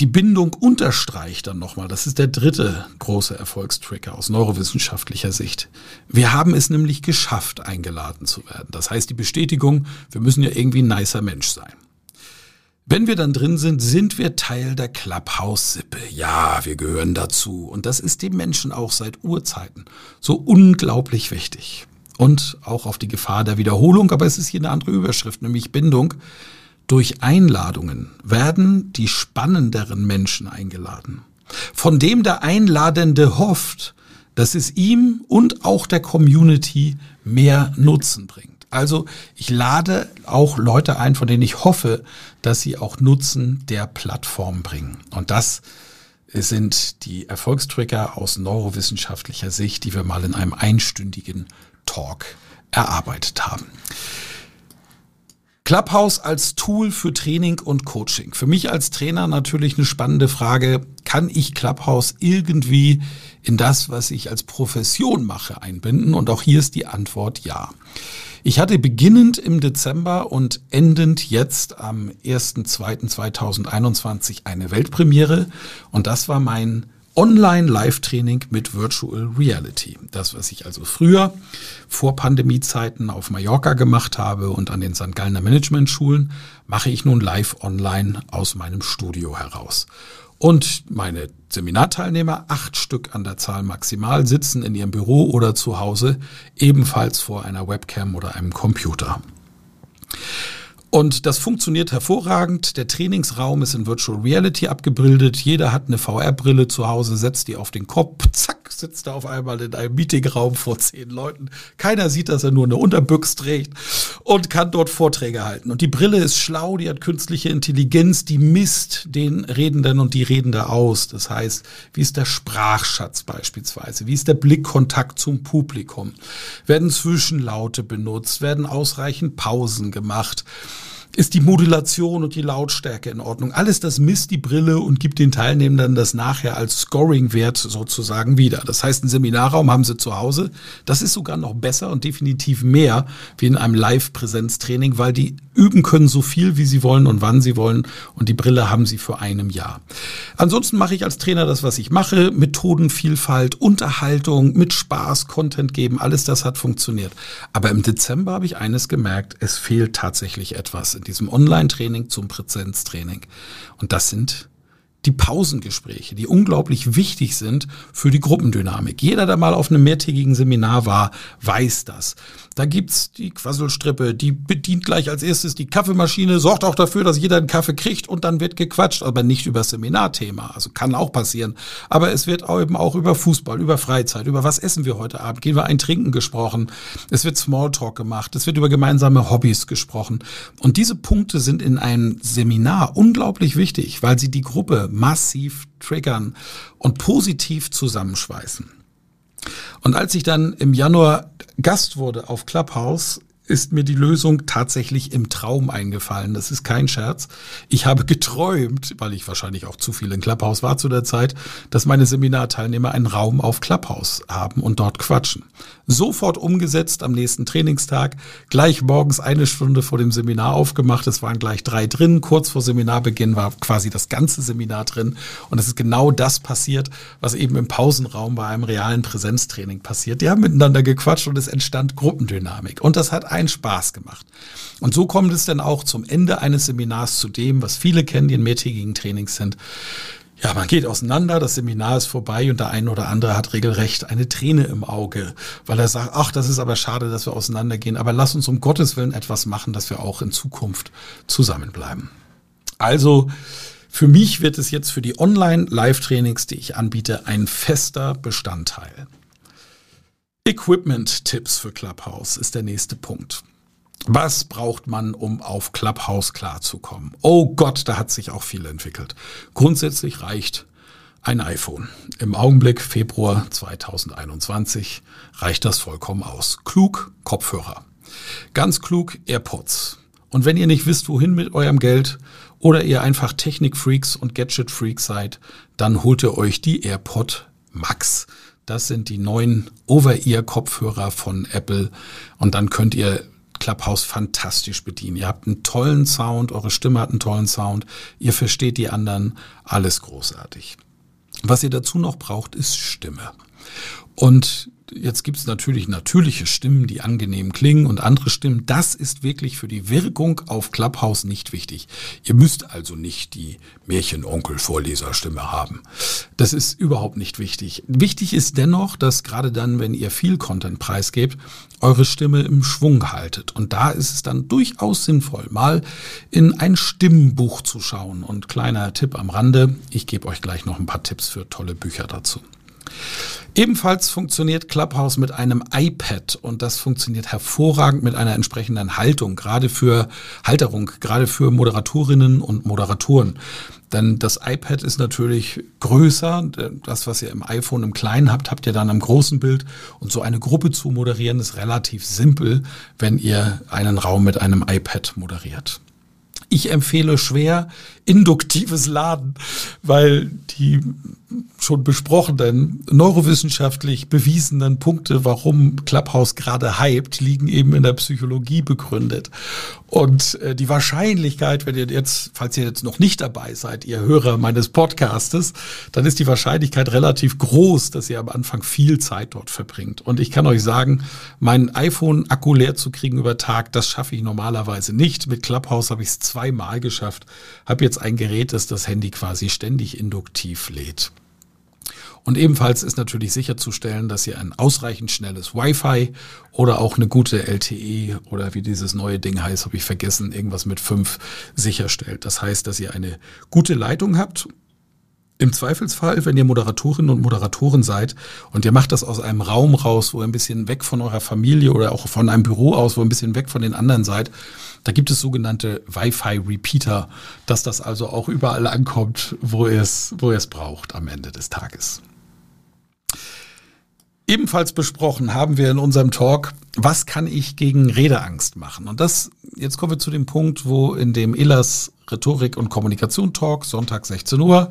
die Bindung unterstreicht dann nochmal. Das ist der dritte große Erfolgstrigger aus neurowissenschaftlicher Sicht. Wir haben es nämlich geschafft, eingeladen zu werden. Das heißt die Bestätigung, wir müssen ja irgendwie ein nicer Mensch sein. Wenn wir dann drin sind, sind wir Teil der Clubhouse-Sippe. Ja, wir gehören dazu. Und das ist den Menschen auch seit Urzeiten so unglaublich wichtig. Und auch auf die Gefahr der Wiederholung, aber es ist hier eine andere Überschrift, nämlich Bindung. Durch Einladungen werden die spannenderen Menschen eingeladen, von dem der Einladende hofft, dass es ihm und auch der Community mehr Nutzen bringt. Also ich lade auch Leute ein, von denen ich hoffe, dass sie auch Nutzen der Plattform bringen. Und das sind die Erfolgstrigger aus neurowissenschaftlicher Sicht, die wir mal in einem einstündigen Talk erarbeitet haben. Clubhouse als Tool für Training und Coaching. Für mich als Trainer natürlich eine spannende Frage. Kann ich Clubhouse irgendwie in das, was ich als Profession mache, einbinden? Und auch hier ist die Antwort ja. Ich hatte beginnend im Dezember und endend jetzt am 1.2.2021 eine Weltpremiere. Und das war mein Online-Live-Training mit Virtual Reality. Das, was ich also früher vor Pandemiezeiten auf Mallorca gemacht habe und an den St. Gallner Management-Schulen, mache ich nun live online aus meinem Studio heraus. Und meine Seminarteilnehmer, acht Stück an der Zahl maximal, sitzen in ihrem Büro oder zu Hause ebenfalls vor einer Webcam oder einem Computer. Und das funktioniert hervorragend. Der Trainingsraum ist in Virtual Reality abgebildet. Jeder hat eine VR-Brille zu Hause, setzt die auf den Kopf, zack, sitzt er auf einmal in einem Meetingraum vor zehn Leuten. Keiner sieht, dass er nur eine Unterbüchs trägt und kann dort Vorträge halten. Und die Brille ist schlau, die hat künstliche Intelligenz, die misst den Redenden und die Redende aus. Das heißt, wie ist der Sprachschatz beispielsweise? Wie ist der Blickkontakt zum Publikum? Werden Zwischenlaute benutzt? Werden ausreichend Pausen gemacht? Ist die Modulation und die Lautstärke in Ordnung? Alles das misst die Brille und gibt den Teilnehmern das nachher als Scoring-Wert sozusagen wieder. Das heißt, ein Seminarraum haben sie zu Hause. Das ist sogar noch besser und definitiv mehr wie in einem Live-Präsenztraining, weil die üben können so viel, wie sie wollen und wann sie wollen. Und die Brille haben sie für einem Jahr. Ansonsten mache ich als Trainer das, was ich mache. Methodenvielfalt, Unterhaltung, mit Spaß, Content geben. Alles das hat funktioniert. Aber im Dezember habe ich eines gemerkt. Es fehlt tatsächlich etwas in diesem Online-Training zum Präsenztraining. Und das sind die Pausengespräche, die unglaublich wichtig sind für die Gruppendynamik. Jeder, der mal auf einem mehrtägigen Seminar war, weiß das. Da gibt's die Quasselstrippe, die bedient gleich als erstes die Kaffeemaschine, sorgt auch dafür, dass jeder einen Kaffee kriegt und dann wird gequatscht, aber nicht über Seminarthema. Also kann auch passieren. Aber es wird eben auch über Fußball, über Freizeit, über was essen wir heute Abend, gehen wir ein Trinken gesprochen. Es wird Smalltalk gemacht, es wird über gemeinsame Hobbys gesprochen. Und diese Punkte sind in einem Seminar unglaublich wichtig, weil sie die Gruppe massiv triggern und positiv zusammenschweißen. Und als ich dann im Januar Gast wurde auf Clubhouse, ist mir die Lösung tatsächlich im Traum eingefallen. Das ist kein Scherz. Ich habe geträumt, weil ich wahrscheinlich auch zu viel in Clubhouse war zu der Zeit, dass meine Seminarteilnehmer einen Raum auf Clubhouse haben und dort quatschen. Sofort umgesetzt am nächsten Trainingstag, gleich morgens eine Stunde vor dem Seminar aufgemacht. Es waren gleich drei drin. Kurz vor Seminarbeginn war quasi das ganze Seminar drin. Und es ist genau das passiert, was eben im Pausenraum bei einem realen Präsenztraining passiert. Die haben miteinander gequatscht und es entstand Gruppendynamik. Und das hat einen Spaß gemacht. Und so kommt es dann auch zum Ende eines Seminars zu dem, was viele kennen, die in mehrtägigen Trainings sind. Ja, man geht auseinander, das Seminar ist vorbei und der eine oder andere hat regelrecht eine Träne im Auge, weil er sagt, ach, das ist aber schade, dass wir auseinandergehen, aber lass uns um Gottes Willen etwas machen, dass wir auch in Zukunft zusammenbleiben. Also, für mich wird es jetzt für die Online-Live-Trainings, die ich anbiete, ein fester Bestandteil. Equipment-Tipps für Clubhouse ist der nächste Punkt. Was braucht man, um auf Clubhouse klarzukommen? Oh Gott, da hat sich auch viel entwickelt. Grundsätzlich reicht ein iPhone. Im Augenblick, Februar 2021, reicht das vollkommen aus. Klug, Kopfhörer. Ganz klug, AirPods. Und wenn ihr nicht wisst, wohin mit eurem Geld oder ihr einfach Technikfreaks und Gadget-Freaks seid, dann holt ihr euch die AirPod Max. Das sind die neuen Over-Ear-Kopfhörer von Apple. Und dann könnt ihr Clubhouse fantastisch bedienen. Ihr habt einen tollen Sound, eure Stimme hat einen tollen Sound, ihr versteht die anderen, alles großartig. Was ihr dazu noch braucht, ist Stimme. Und jetzt gibt es natürlich natürliche Stimmen, die angenehm klingen und andere Stimmen. Das ist wirklich für die Wirkung auf Clubhouse nicht wichtig. Ihr müsst also nicht die Märchenonkel-Vorleserstimme haben. Das ist überhaupt nicht wichtig. Wichtig ist dennoch, dass gerade dann, wenn ihr viel Content preisgebt, eure Stimme im Schwung haltet. Und da ist es dann durchaus sinnvoll, mal in ein Stimmenbuch zu schauen. Und kleiner Tipp am Rande, ich gebe euch gleich noch ein paar Tipps für tolle Bücher dazu. Ebenfalls funktioniert Clubhouse mit einem iPad und das funktioniert hervorragend mit einer entsprechenden Haltung, gerade für Halterung, gerade für Moderatorinnen und Moderatoren. Denn das iPad ist natürlich größer. Das, was ihr im iPhone im Kleinen habt, habt ihr dann im großen Bild. Und so eine Gruppe zu moderieren ist relativ simpel, wenn ihr einen Raum mit einem iPad moderiert. Ich empfehle schwer induktives Laden, weil die schon besprochenen, neurowissenschaftlich bewiesenen Punkte, warum Clubhouse gerade hypt, liegen eben in der Psychologie begründet. Und äh, die Wahrscheinlichkeit, wenn ihr jetzt, falls ihr jetzt noch nicht dabei seid, ihr Hörer meines Podcastes, dann ist die Wahrscheinlichkeit relativ groß, dass ihr am Anfang viel Zeit dort verbringt. Und ich kann euch sagen, mein iPhone-Akku leer zu kriegen über Tag, das schaffe ich normalerweise nicht. Mit Clubhouse habe ich es zweimal geschafft, habe jetzt ein Gerät, das das Handy quasi ständig induktiv lädt. Und ebenfalls ist natürlich sicherzustellen, dass ihr ein ausreichend schnelles Wi-Fi oder auch eine gute LTE oder wie dieses neue Ding heißt, habe ich vergessen, irgendwas mit 5 sicherstellt. Das heißt, dass ihr eine gute Leitung habt im Zweifelsfall, wenn ihr Moderatorinnen und Moderatoren seid und ihr macht das aus einem Raum raus, wo ihr ein bisschen weg von eurer Familie oder auch von einem Büro aus, wo ihr ein bisschen weg von den anderen seid, da gibt es sogenannte Wi-Fi-Repeater, dass das also auch überall ankommt, wo ihr es, wo es braucht am Ende des Tages. Ebenfalls besprochen haben wir in unserem Talk, was kann ich gegen Redeangst machen? Und das, jetzt kommen wir zu dem Punkt, wo in dem Elas Rhetorik und Kommunikation Talk, Sonntag 16 Uhr,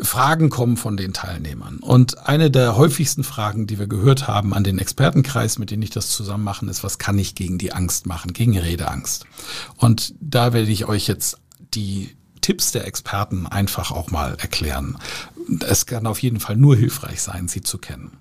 Fragen kommen von den Teilnehmern. Und eine der häufigsten Fragen, die wir gehört haben an den Expertenkreis, mit denen ich das zusammen machen, ist, was kann ich gegen die Angst machen, gegen Redeangst? Und da werde ich euch jetzt die Tipps der Experten einfach auch mal erklären. Es kann auf jeden Fall nur hilfreich sein, sie zu kennen.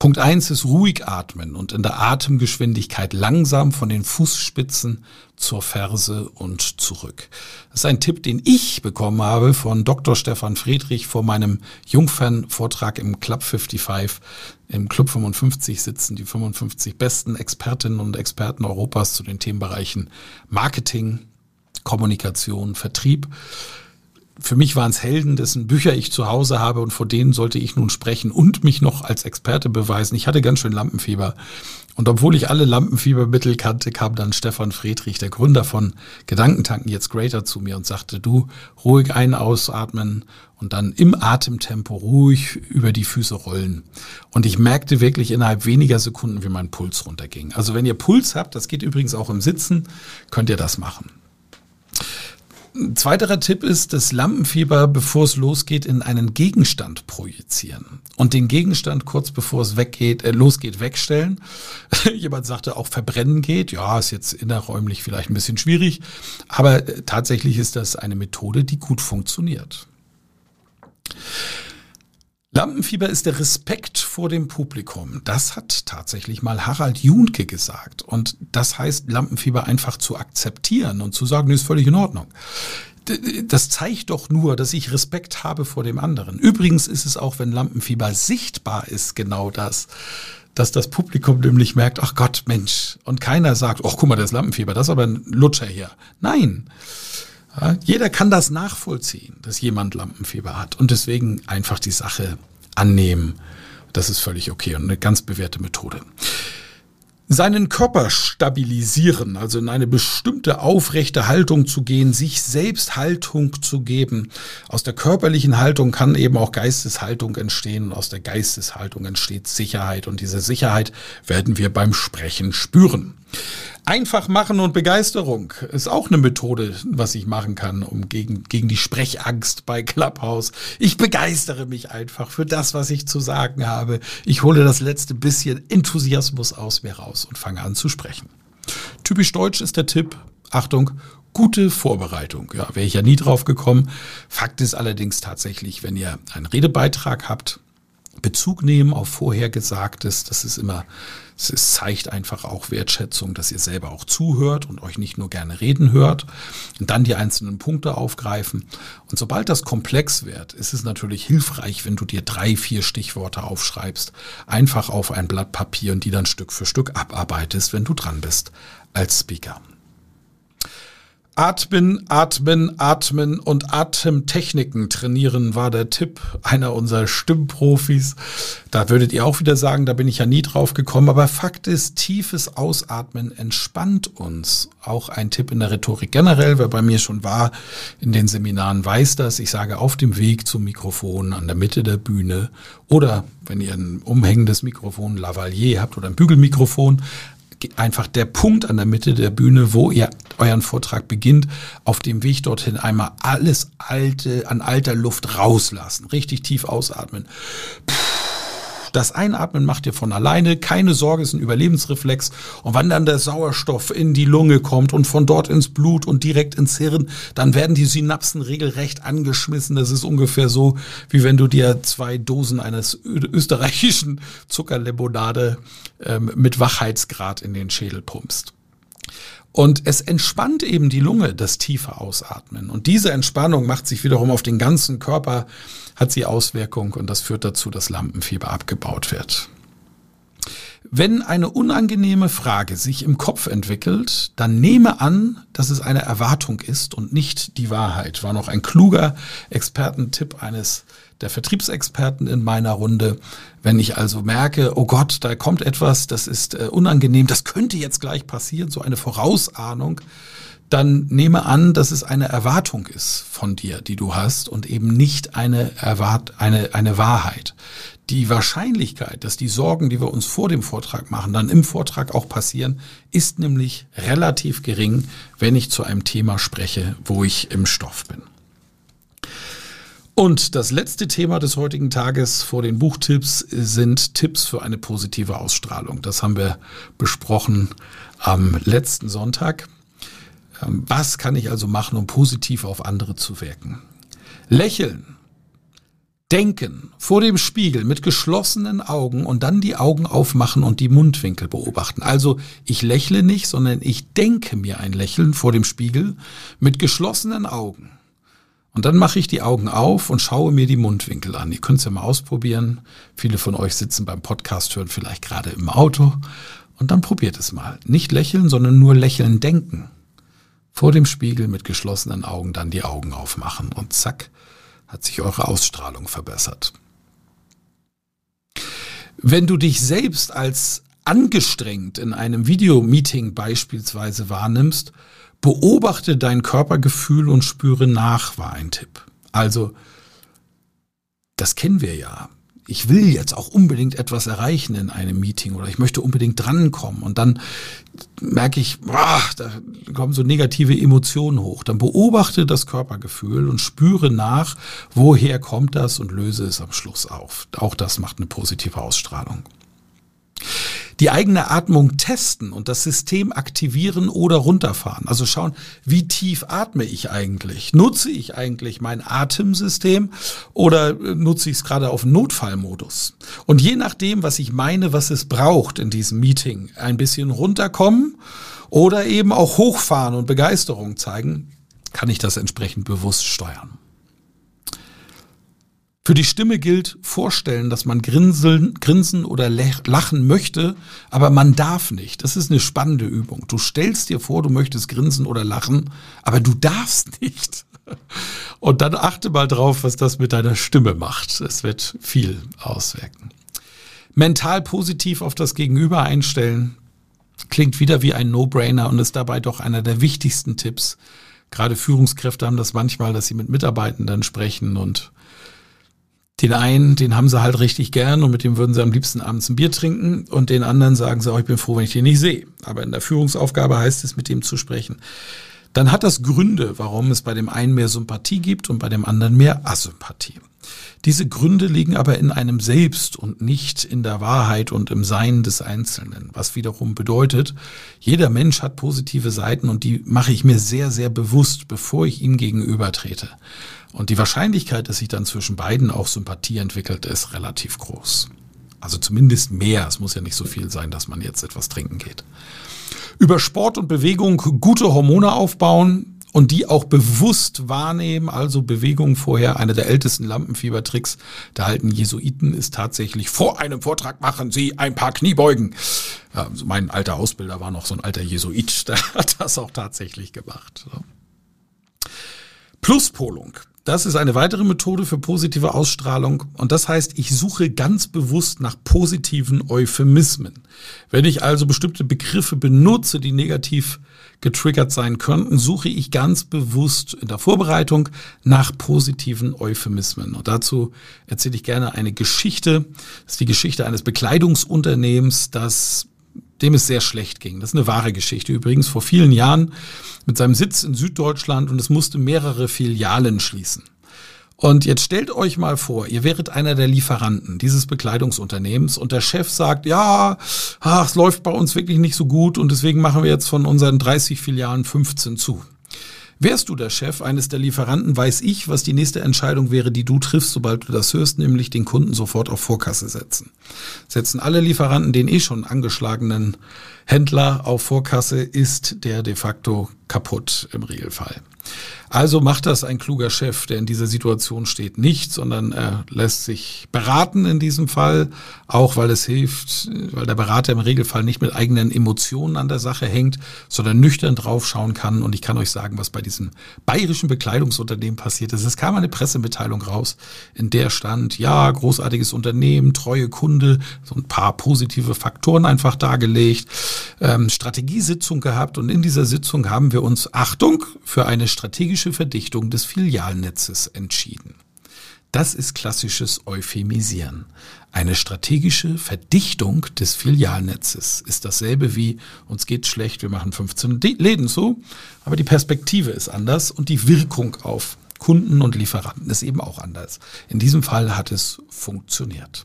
Punkt eins ist ruhig atmen und in der Atemgeschwindigkeit langsam von den Fußspitzen zur Ferse und zurück. Das ist ein Tipp, den ich bekommen habe von Dr. Stefan Friedrich vor meinem Jungfern-Vortrag im Club 55. Im Club 55 sitzen die 55 besten Expertinnen und Experten Europas zu den Themenbereichen Marketing, Kommunikation, Vertrieb. Für mich waren es Helden, dessen Bücher ich zu Hause habe und vor denen sollte ich nun sprechen und mich noch als Experte beweisen. Ich hatte ganz schön Lampenfieber. Und obwohl ich alle Lampenfiebermittel kannte, kam dann Stefan Friedrich, der Gründer von Gedankentanken, jetzt Greater zu mir und sagte, du ruhig ein, ausatmen und dann im Atemtempo ruhig über die Füße rollen. Und ich merkte wirklich innerhalb weniger Sekunden, wie mein Puls runterging. Also wenn ihr Puls habt, das geht übrigens auch im Sitzen, könnt ihr das machen. Ein zweiterer Tipp ist, das Lampenfieber, bevor es losgeht, in einen Gegenstand projizieren und den Gegenstand kurz bevor es weggeht, äh, losgeht, wegstellen. Jemand sagte auch verbrennen geht. Ja, ist jetzt innerräumlich vielleicht ein bisschen schwierig, aber äh, tatsächlich ist das eine Methode, die gut funktioniert. Lampenfieber ist der Respekt vor dem Publikum. Das hat tatsächlich mal Harald Junke gesagt. Und das heißt, Lampenfieber einfach zu akzeptieren und zu sagen, ist völlig in Ordnung. Das zeigt doch nur, dass ich Respekt habe vor dem anderen. Übrigens ist es auch, wenn Lampenfieber sichtbar ist, genau das dass das Publikum nämlich merkt, ach Gott, Mensch, und keiner sagt, ach guck mal, das Lampenfieber, das ist aber ein Lutscher hier. Nein, ja, jeder kann das nachvollziehen, dass jemand Lampenfieber hat und deswegen einfach die Sache annehmen. Das ist völlig okay und eine ganz bewährte Methode. Seinen Körper stabilisieren, also in eine bestimmte aufrechte Haltung zu gehen, sich selbst Haltung zu geben. Aus der körperlichen Haltung kann eben auch Geisteshaltung entstehen und aus der Geisteshaltung entsteht Sicherheit und diese Sicherheit werden wir beim Sprechen spüren. Einfach machen und Begeisterung ist auch eine Methode, was ich machen kann, um gegen, gegen die Sprechangst bei Clubhouse. Ich begeistere mich einfach für das, was ich zu sagen habe. Ich hole das letzte bisschen Enthusiasmus aus mir raus und fange an zu sprechen. Typisch deutsch ist der Tipp, Achtung, gute Vorbereitung. Ja, wäre ich ja nie drauf gekommen. Fakt ist allerdings tatsächlich, wenn ihr einen Redebeitrag habt, Bezug nehmen auf Vorhergesagtes. Das ist immer, es zeigt einfach auch Wertschätzung, dass ihr selber auch zuhört und euch nicht nur gerne reden hört und dann die einzelnen Punkte aufgreifen. Und sobald das komplex wird, ist es natürlich hilfreich, wenn du dir drei, vier Stichworte aufschreibst, einfach auf ein Blatt Papier und die dann Stück für Stück abarbeitest, wenn du dran bist als Speaker. Atmen, atmen, atmen und Atemtechniken trainieren war der Tipp einer unserer Stimmprofis. Da würdet ihr auch wieder sagen, da bin ich ja nie drauf gekommen. Aber Fakt ist, tiefes Ausatmen entspannt uns. Auch ein Tipp in der Rhetorik generell. Wer bei mir schon war in den Seminaren weiß das. Ich sage auf dem Weg zum Mikrofon an der Mitte der Bühne oder wenn ihr ein umhängendes Mikrofon Lavalier habt oder ein Bügelmikrofon, einfach der Punkt an der Mitte der Bühne, wo ihr euren Vortrag beginnt, auf dem Weg dorthin einmal alles alte, an alter Luft rauslassen, richtig tief ausatmen. Puh das Einatmen macht ihr von alleine. Keine Sorge, ist ein Überlebensreflex. Und wenn dann der Sauerstoff in die Lunge kommt und von dort ins Blut und direkt ins Hirn, dann werden die Synapsen regelrecht angeschmissen. Das ist ungefähr so, wie wenn du dir zwei Dosen eines österreichischen Zuckerlimonade ähm, mit Wachheitsgrad in den Schädel pumpst. Und es entspannt eben die Lunge, das tiefe Ausatmen. Und diese Entspannung macht sich wiederum auf den ganzen Körper, hat sie Auswirkung und das führt dazu, dass Lampenfieber abgebaut wird. Wenn eine unangenehme Frage sich im Kopf entwickelt, dann nehme an, dass es eine Erwartung ist und nicht die Wahrheit. War noch ein kluger Expertentipp eines der Vertriebsexperten in meiner Runde. Wenn ich also merke, oh Gott, da kommt etwas, das ist äh, unangenehm, das könnte jetzt gleich passieren, so eine Vorausahnung, dann nehme an, dass es eine Erwartung ist von dir, die du hast und eben nicht eine Erwart eine, eine Wahrheit. die Wahrscheinlichkeit, dass die Sorgen, die wir uns vor dem Vortrag machen, dann im Vortrag auch passieren, ist nämlich relativ gering, wenn ich zu einem Thema spreche, wo ich im Stoff bin. Und das letzte Thema des heutigen Tages vor den Buchtipps sind Tipps für eine positive Ausstrahlung. Das haben wir besprochen am letzten Sonntag. Ähm, was kann ich also machen, um positiv auf andere zu wirken? Lächeln, denken, vor dem Spiegel mit geschlossenen Augen und dann die Augen aufmachen und die Mundwinkel beobachten. Also ich lächle nicht, sondern ich denke mir ein Lächeln vor dem Spiegel mit geschlossenen Augen. Und dann mache ich die Augen auf und schaue mir die Mundwinkel an. Ihr könnt es ja mal ausprobieren. Viele von euch sitzen beim Podcast hören vielleicht gerade im Auto. Und dann probiert es mal. Nicht lächeln, sondern nur lächeln denken. Vor dem Spiegel mit geschlossenen Augen dann die Augen aufmachen. Und zack, hat sich eure Ausstrahlung verbessert. Wenn du dich selbst als angestrengt in einem Videomeeting beispielsweise wahrnimmst, Beobachte dein Körpergefühl und spüre nach, war ein Tipp. Also, das kennen wir ja. Ich will jetzt auch unbedingt etwas erreichen in einem Meeting oder ich möchte unbedingt drankommen und dann merke ich, boah, da kommen so negative Emotionen hoch. Dann beobachte das Körpergefühl und spüre nach, woher kommt das und löse es am Schluss auf. Auch das macht eine positive Ausstrahlung die eigene Atmung testen und das System aktivieren oder runterfahren. Also schauen, wie tief atme ich eigentlich? Nutze ich eigentlich mein Atemsystem oder äh, nutze ich es gerade auf Notfallmodus? Und je nachdem, was ich meine, was es braucht in diesem Meeting, ein bisschen runterkommen oder eben auch hochfahren und Begeisterung zeigen, kann ich das entsprechend bewusst steuern. Für die Stimme gilt vorstellen, dass man grinseln, grinsen oder lachen möchte, aber man darf nicht. Das ist eine spannende Übung. Du stellst dir vor, du möchtest grinsen oder lachen, aber du darfst nicht. Und dann achte mal drauf, was das mit deiner Stimme macht. Es wird viel auswirken. Mental positiv auf das Gegenüber einstellen klingt wieder wie ein No-Brainer und ist dabei doch einer der wichtigsten Tipps. Gerade Führungskräfte haben das manchmal, dass sie mit Mitarbeitenden sprechen und den einen, den haben sie halt richtig gern und mit dem würden sie am liebsten abends ein Bier trinken und den anderen sagen sie, oh, ich bin froh, wenn ich den nicht sehe. Aber in der Führungsaufgabe heißt es, mit dem zu sprechen. Dann hat das Gründe, warum es bei dem einen mehr Sympathie gibt und bei dem anderen mehr Asympathie. Diese Gründe liegen aber in einem selbst und nicht in der Wahrheit und im Sein des Einzelnen, was wiederum bedeutet, jeder Mensch hat positive Seiten und die mache ich mir sehr, sehr bewusst, bevor ich ihm gegenüber trete. Und die Wahrscheinlichkeit, dass sich dann zwischen beiden auch Sympathie entwickelt, ist relativ groß. Also zumindest mehr. Es muss ja nicht so viel sein, dass man jetzt etwas trinken geht. Über Sport und Bewegung gute Hormone aufbauen und die auch bewusst wahrnehmen. Also Bewegung vorher, einer der ältesten Lampenfiebertricks der alten Jesuiten ist tatsächlich vor einem Vortrag machen Sie ein paar Kniebeugen. Ja, mein alter Ausbilder war noch so ein alter Jesuit, der hat das auch tatsächlich gemacht. Pluspolung. Das ist eine weitere Methode für positive Ausstrahlung und das heißt, ich suche ganz bewusst nach positiven Euphemismen. Wenn ich also bestimmte Begriffe benutze, die negativ getriggert sein könnten, suche ich ganz bewusst in der Vorbereitung nach positiven Euphemismen. Und dazu erzähle ich gerne eine Geschichte. Das ist die Geschichte eines Bekleidungsunternehmens, das dem es sehr schlecht ging. Das ist eine wahre Geschichte. Übrigens vor vielen Jahren mit seinem Sitz in Süddeutschland und es musste mehrere Filialen schließen. Und jetzt stellt euch mal vor, ihr wäret einer der Lieferanten dieses Bekleidungsunternehmens und der Chef sagt, ja, ach, es läuft bei uns wirklich nicht so gut und deswegen machen wir jetzt von unseren 30 Filialen 15 zu. Wärst du der Chef eines der Lieferanten, weiß ich, was die nächste Entscheidung wäre, die du triffst, sobald du das hörst, nämlich den Kunden sofort auf Vorkasse setzen. Setzen alle Lieferanten den eh schon angeschlagenen Händler auf Vorkasse, ist der de facto kaputt im Regelfall. Also macht das ein kluger Chef, der in dieser Situation steht, nicht, sondern er lässt sich beraten in diesem Fall, auch weil es hilft, weil der Berater im Regelfall nicht mit eigenen Emotionen an der Sache hängt, sondern nüchtern draufschauen kann. Und ich kann euch sagen, was bei diesem bayerischen Bekleidungsunternehmen passiert ist. Es kam eine Pressemitteilung raus, in der stand, ja, großartiges Unternehmen, treue Kunde, so ein paar positive Faktoren einfach dargelegt, ähm, Strategiesitzung gehabt und in dieser Sitzung haben wir uns, Achtung, für eine strategische Verdichtung des Filialnetzes entschieden. Das ist klassisches Euphemisieren. Eine strategische Verdichtung des Filialnetzes ist dasselbe wie uns geht's schlecht, wir machen 15 Läden zu, aber die Perspektive ist anders und die Wirkung auf Kunden und Lieferanten ist eben auch anders. In diesem Fall hat es funktioniert.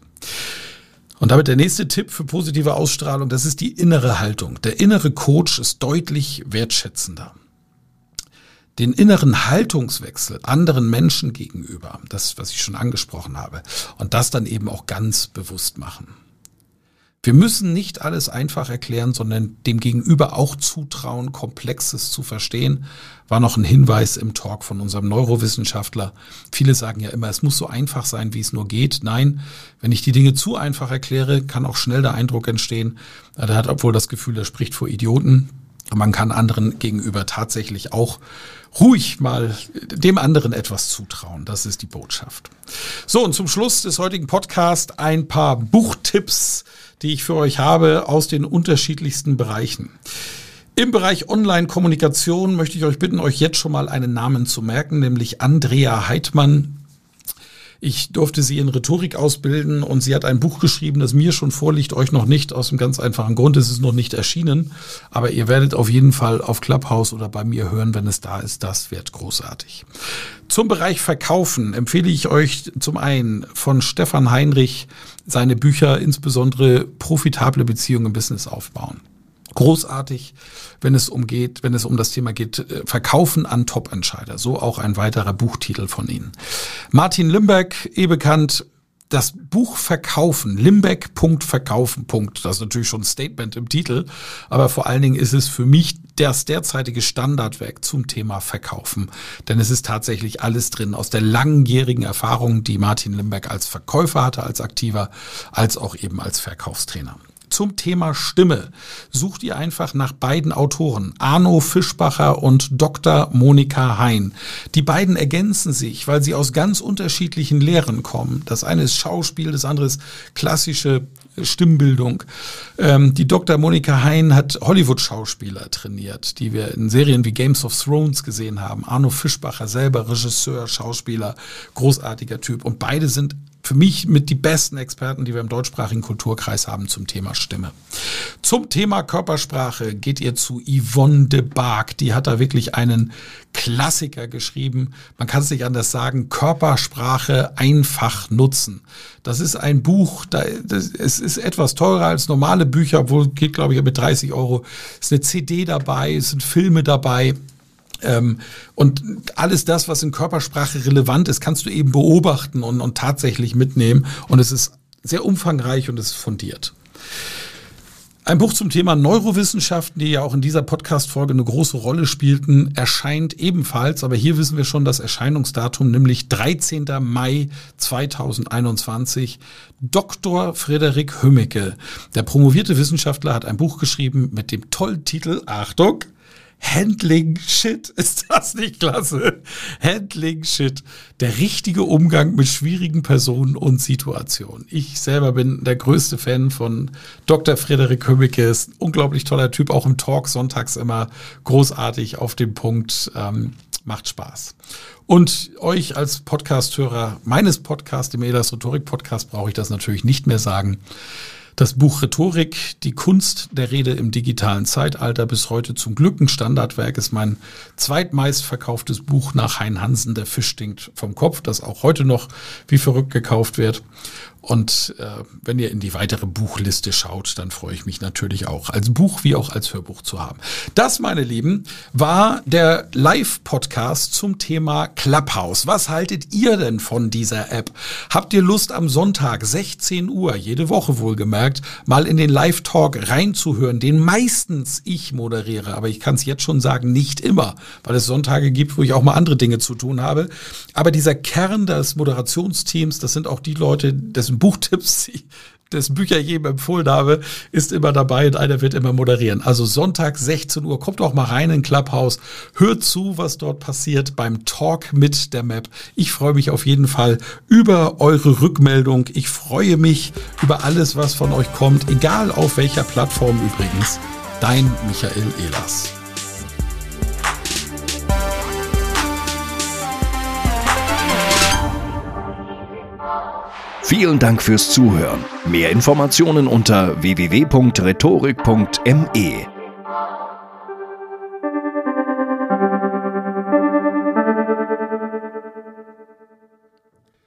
Und damit der nächste Tipp für positive Ausstrahlung, das ist die innere Haltung. Der innere Coach ist deutlich wertschätzender den inneren Haltungswechsel anderen Menschen gegenüber, das, was ich schon angesprochen habe, und das dann eben auch ganz bewusst machen. Wir müssen nicht alles einfach erklären, sondern dem Gegenüber auch zutrauen, Komplexes zu verstehen, war noch ein Hinweis im Talk von unserem Neurowissenschaftler. Viele sagen ja immer, es muss so einfach sein, wie es nur geht. Nein, wenn ich die Dinge zu einfach erkläre, kann auch schnell der Eindruck entstehen, der hat obwohl das Gefühl, er spricht vor Idioten. Man kann anderen gegenüber tatsächlich auch ruhig mal dem anderen etwas zutrauen. Das ist die Botschaft. So, und zum Schluss des heutigen Podcasts ein paar Buchtipps, die ich für euch habe aus den unterschiedlichsten Bereichen. Im Bereich Online-Kommunikation möchte ich euch bitten, euch jetzt schon mal einen Namen zu merken, nämlich Andrea Heidmann. Ich durfte sie in Rhetorik ausbilden und sie hat ein Buch geschrieben, das mir schon vorliegt, euch noch nicht, aus dem ganz einfachen Grund, es ist noch nicht erschienen. Aber ihr werdet auf jeden Fall auf Clubhouse oder bei mir hören, wenn es da ist. Das wird großartig. Zum Bereich Verkaufen empfehle ich euch zum einen von Stefan Heinrich seine Bücher, insbesondere profitable Beziehungen im Business aufbauen großartig, wenn es umgeht, wenn es um das Thema geht, äh, Verkaufen an Top-Entscheider. So auch ein weiterer Buchtitel von Ihnen. Martin Limbeck, eh bekannt, das Buch Verkaufen, Limbeck. Verkaufen. Das ist natürlich schon ein Statement im Titel, aber vor allen Dingen ist es für mich das derzeitige Standardwerk zum Thema Verkaufen. Denn es ist tatsächlich alles drin aus der langjährigen Erfahrung, die Martin Limbeck als Verkäufer hatte, als Aktiver, als auch eben als Verkaufstrainer zum Thema Stimme sucht ihr einfach nach beiden Autoren, Arno Fischbacher und Dr. Monika Hein. Die beiden ergänzen sich, weil sie aus ganz unterschiedlichen Lehren kommen. Das eine ist Schauspiel, das andere ist klassische Stimmbildung. Ähm, die Dr. Monika Hein hat Hollywood-Schauspieler trainiert, die wir in Serien wie Games of Thrones gesehen haben. Arno Fischbacher selber, Regisseur, Schauspieler, großartiger Typ. Und beide sind für mich mit die besten Experten, die wir im deutschsprachigen Kulturkreis haben zum Thema Stimme. Zum Thema Körpersprache geht ihr zu Yvonne de Barg. Die hat da wirklich einen Klassiker geschrieben. Man kann es nicht anders sagen. Körpersprache einfach nutzen. Das ist ein Buch, da, das, es ist etwas teurer als normale Bücher, obwohl geht, glaube ich, mit 30 Euro. Es ist eine CD dabei, es sind Filme dabei. Ähm, und alles das, was in Körpersprache relevant ist, kannst du eben beobachten und, und tatsächlich mitnehmen. Und es ist sehr umfangreich und es ist fundiert. Ein Buch zum Thema Neurowissenschaften, die ja auch in dieser Podcast-Folge eine große Rolle spielten, erscheint ebenfalls, aber hier wissen wir schon das Erscheinungsdatum, nämlich 13. Mai 2021. Dr. Frederik Hümmecke, der promovierte Wissenschaftler, hat ein Buch geschrieben mit dem tollen Titel, Achtung, Handling Shit, ist das nicht klasse? Handling Shit, der richtige Umgang mit schwierigen Personen und Situationen. Ich selber bin der größte Fan von Dr. Frederik Hömmicke, ist ein unglaublich toller Typ, auch im Talk sonntags immer großartig auf dem Punkt, ähm, macht Spaß. Und euch als Podcasthörer meines Podcasts, dem Elas Rhetorik Podcast, brauche ich das natürlich nicht mehr sagen. Das Buch Rhetorik, die Kunst der Rede im digitalen Zeitalter, bis heute zum Glück ein Standardwerk, ist mein zweitmeistverkauftes Buch nach Hein Hansen, Der Fisch stinkt vom Kopf, das auch heute noch wie verrückt gekauft wird. Und äh, wenn ihr in die weitere Buchliste schaut, dann freue ich mich natürlich auch, als Buch wie auch als Hörbuch zu haben. Das, meine Lieben, war der Live-Podcast zum Thema Clubhouse. Was haltet ihr denn von dieser App? Habt ihr Lust am Sonntag, 16 Uhr, jede Woche wohlgemerkt, mal in den Live-Talk reinzuhören, den meistens ich moderiere, aber ich kann es jetzt schon sagen, nicht immer, weil es Sonntage gibt, wo ich auch mal andere Dinge zu tun habe. Aber dieser Kern des Moderationsteams, das sind auch die Leute, dessen dessen Buchtipps des Bücher jedem empfohlen habe, ist immer dabei und einer wird immer moderieren. Also Sonntag 16 Uhr, kommt auch mal rein in Clubhouse, hört zu, was dort passiert beim Talk mit der Map. Ich freue mich auf jeden Fall über eure Rückmeldung. Ich freue mich über alles, was von euch kommt, egal auf welcher Plattform übrigens. Dein Michael Ehlers. Vielen Dank fürs Zuhören. Mehr Informationen unter www.rhetorik.me.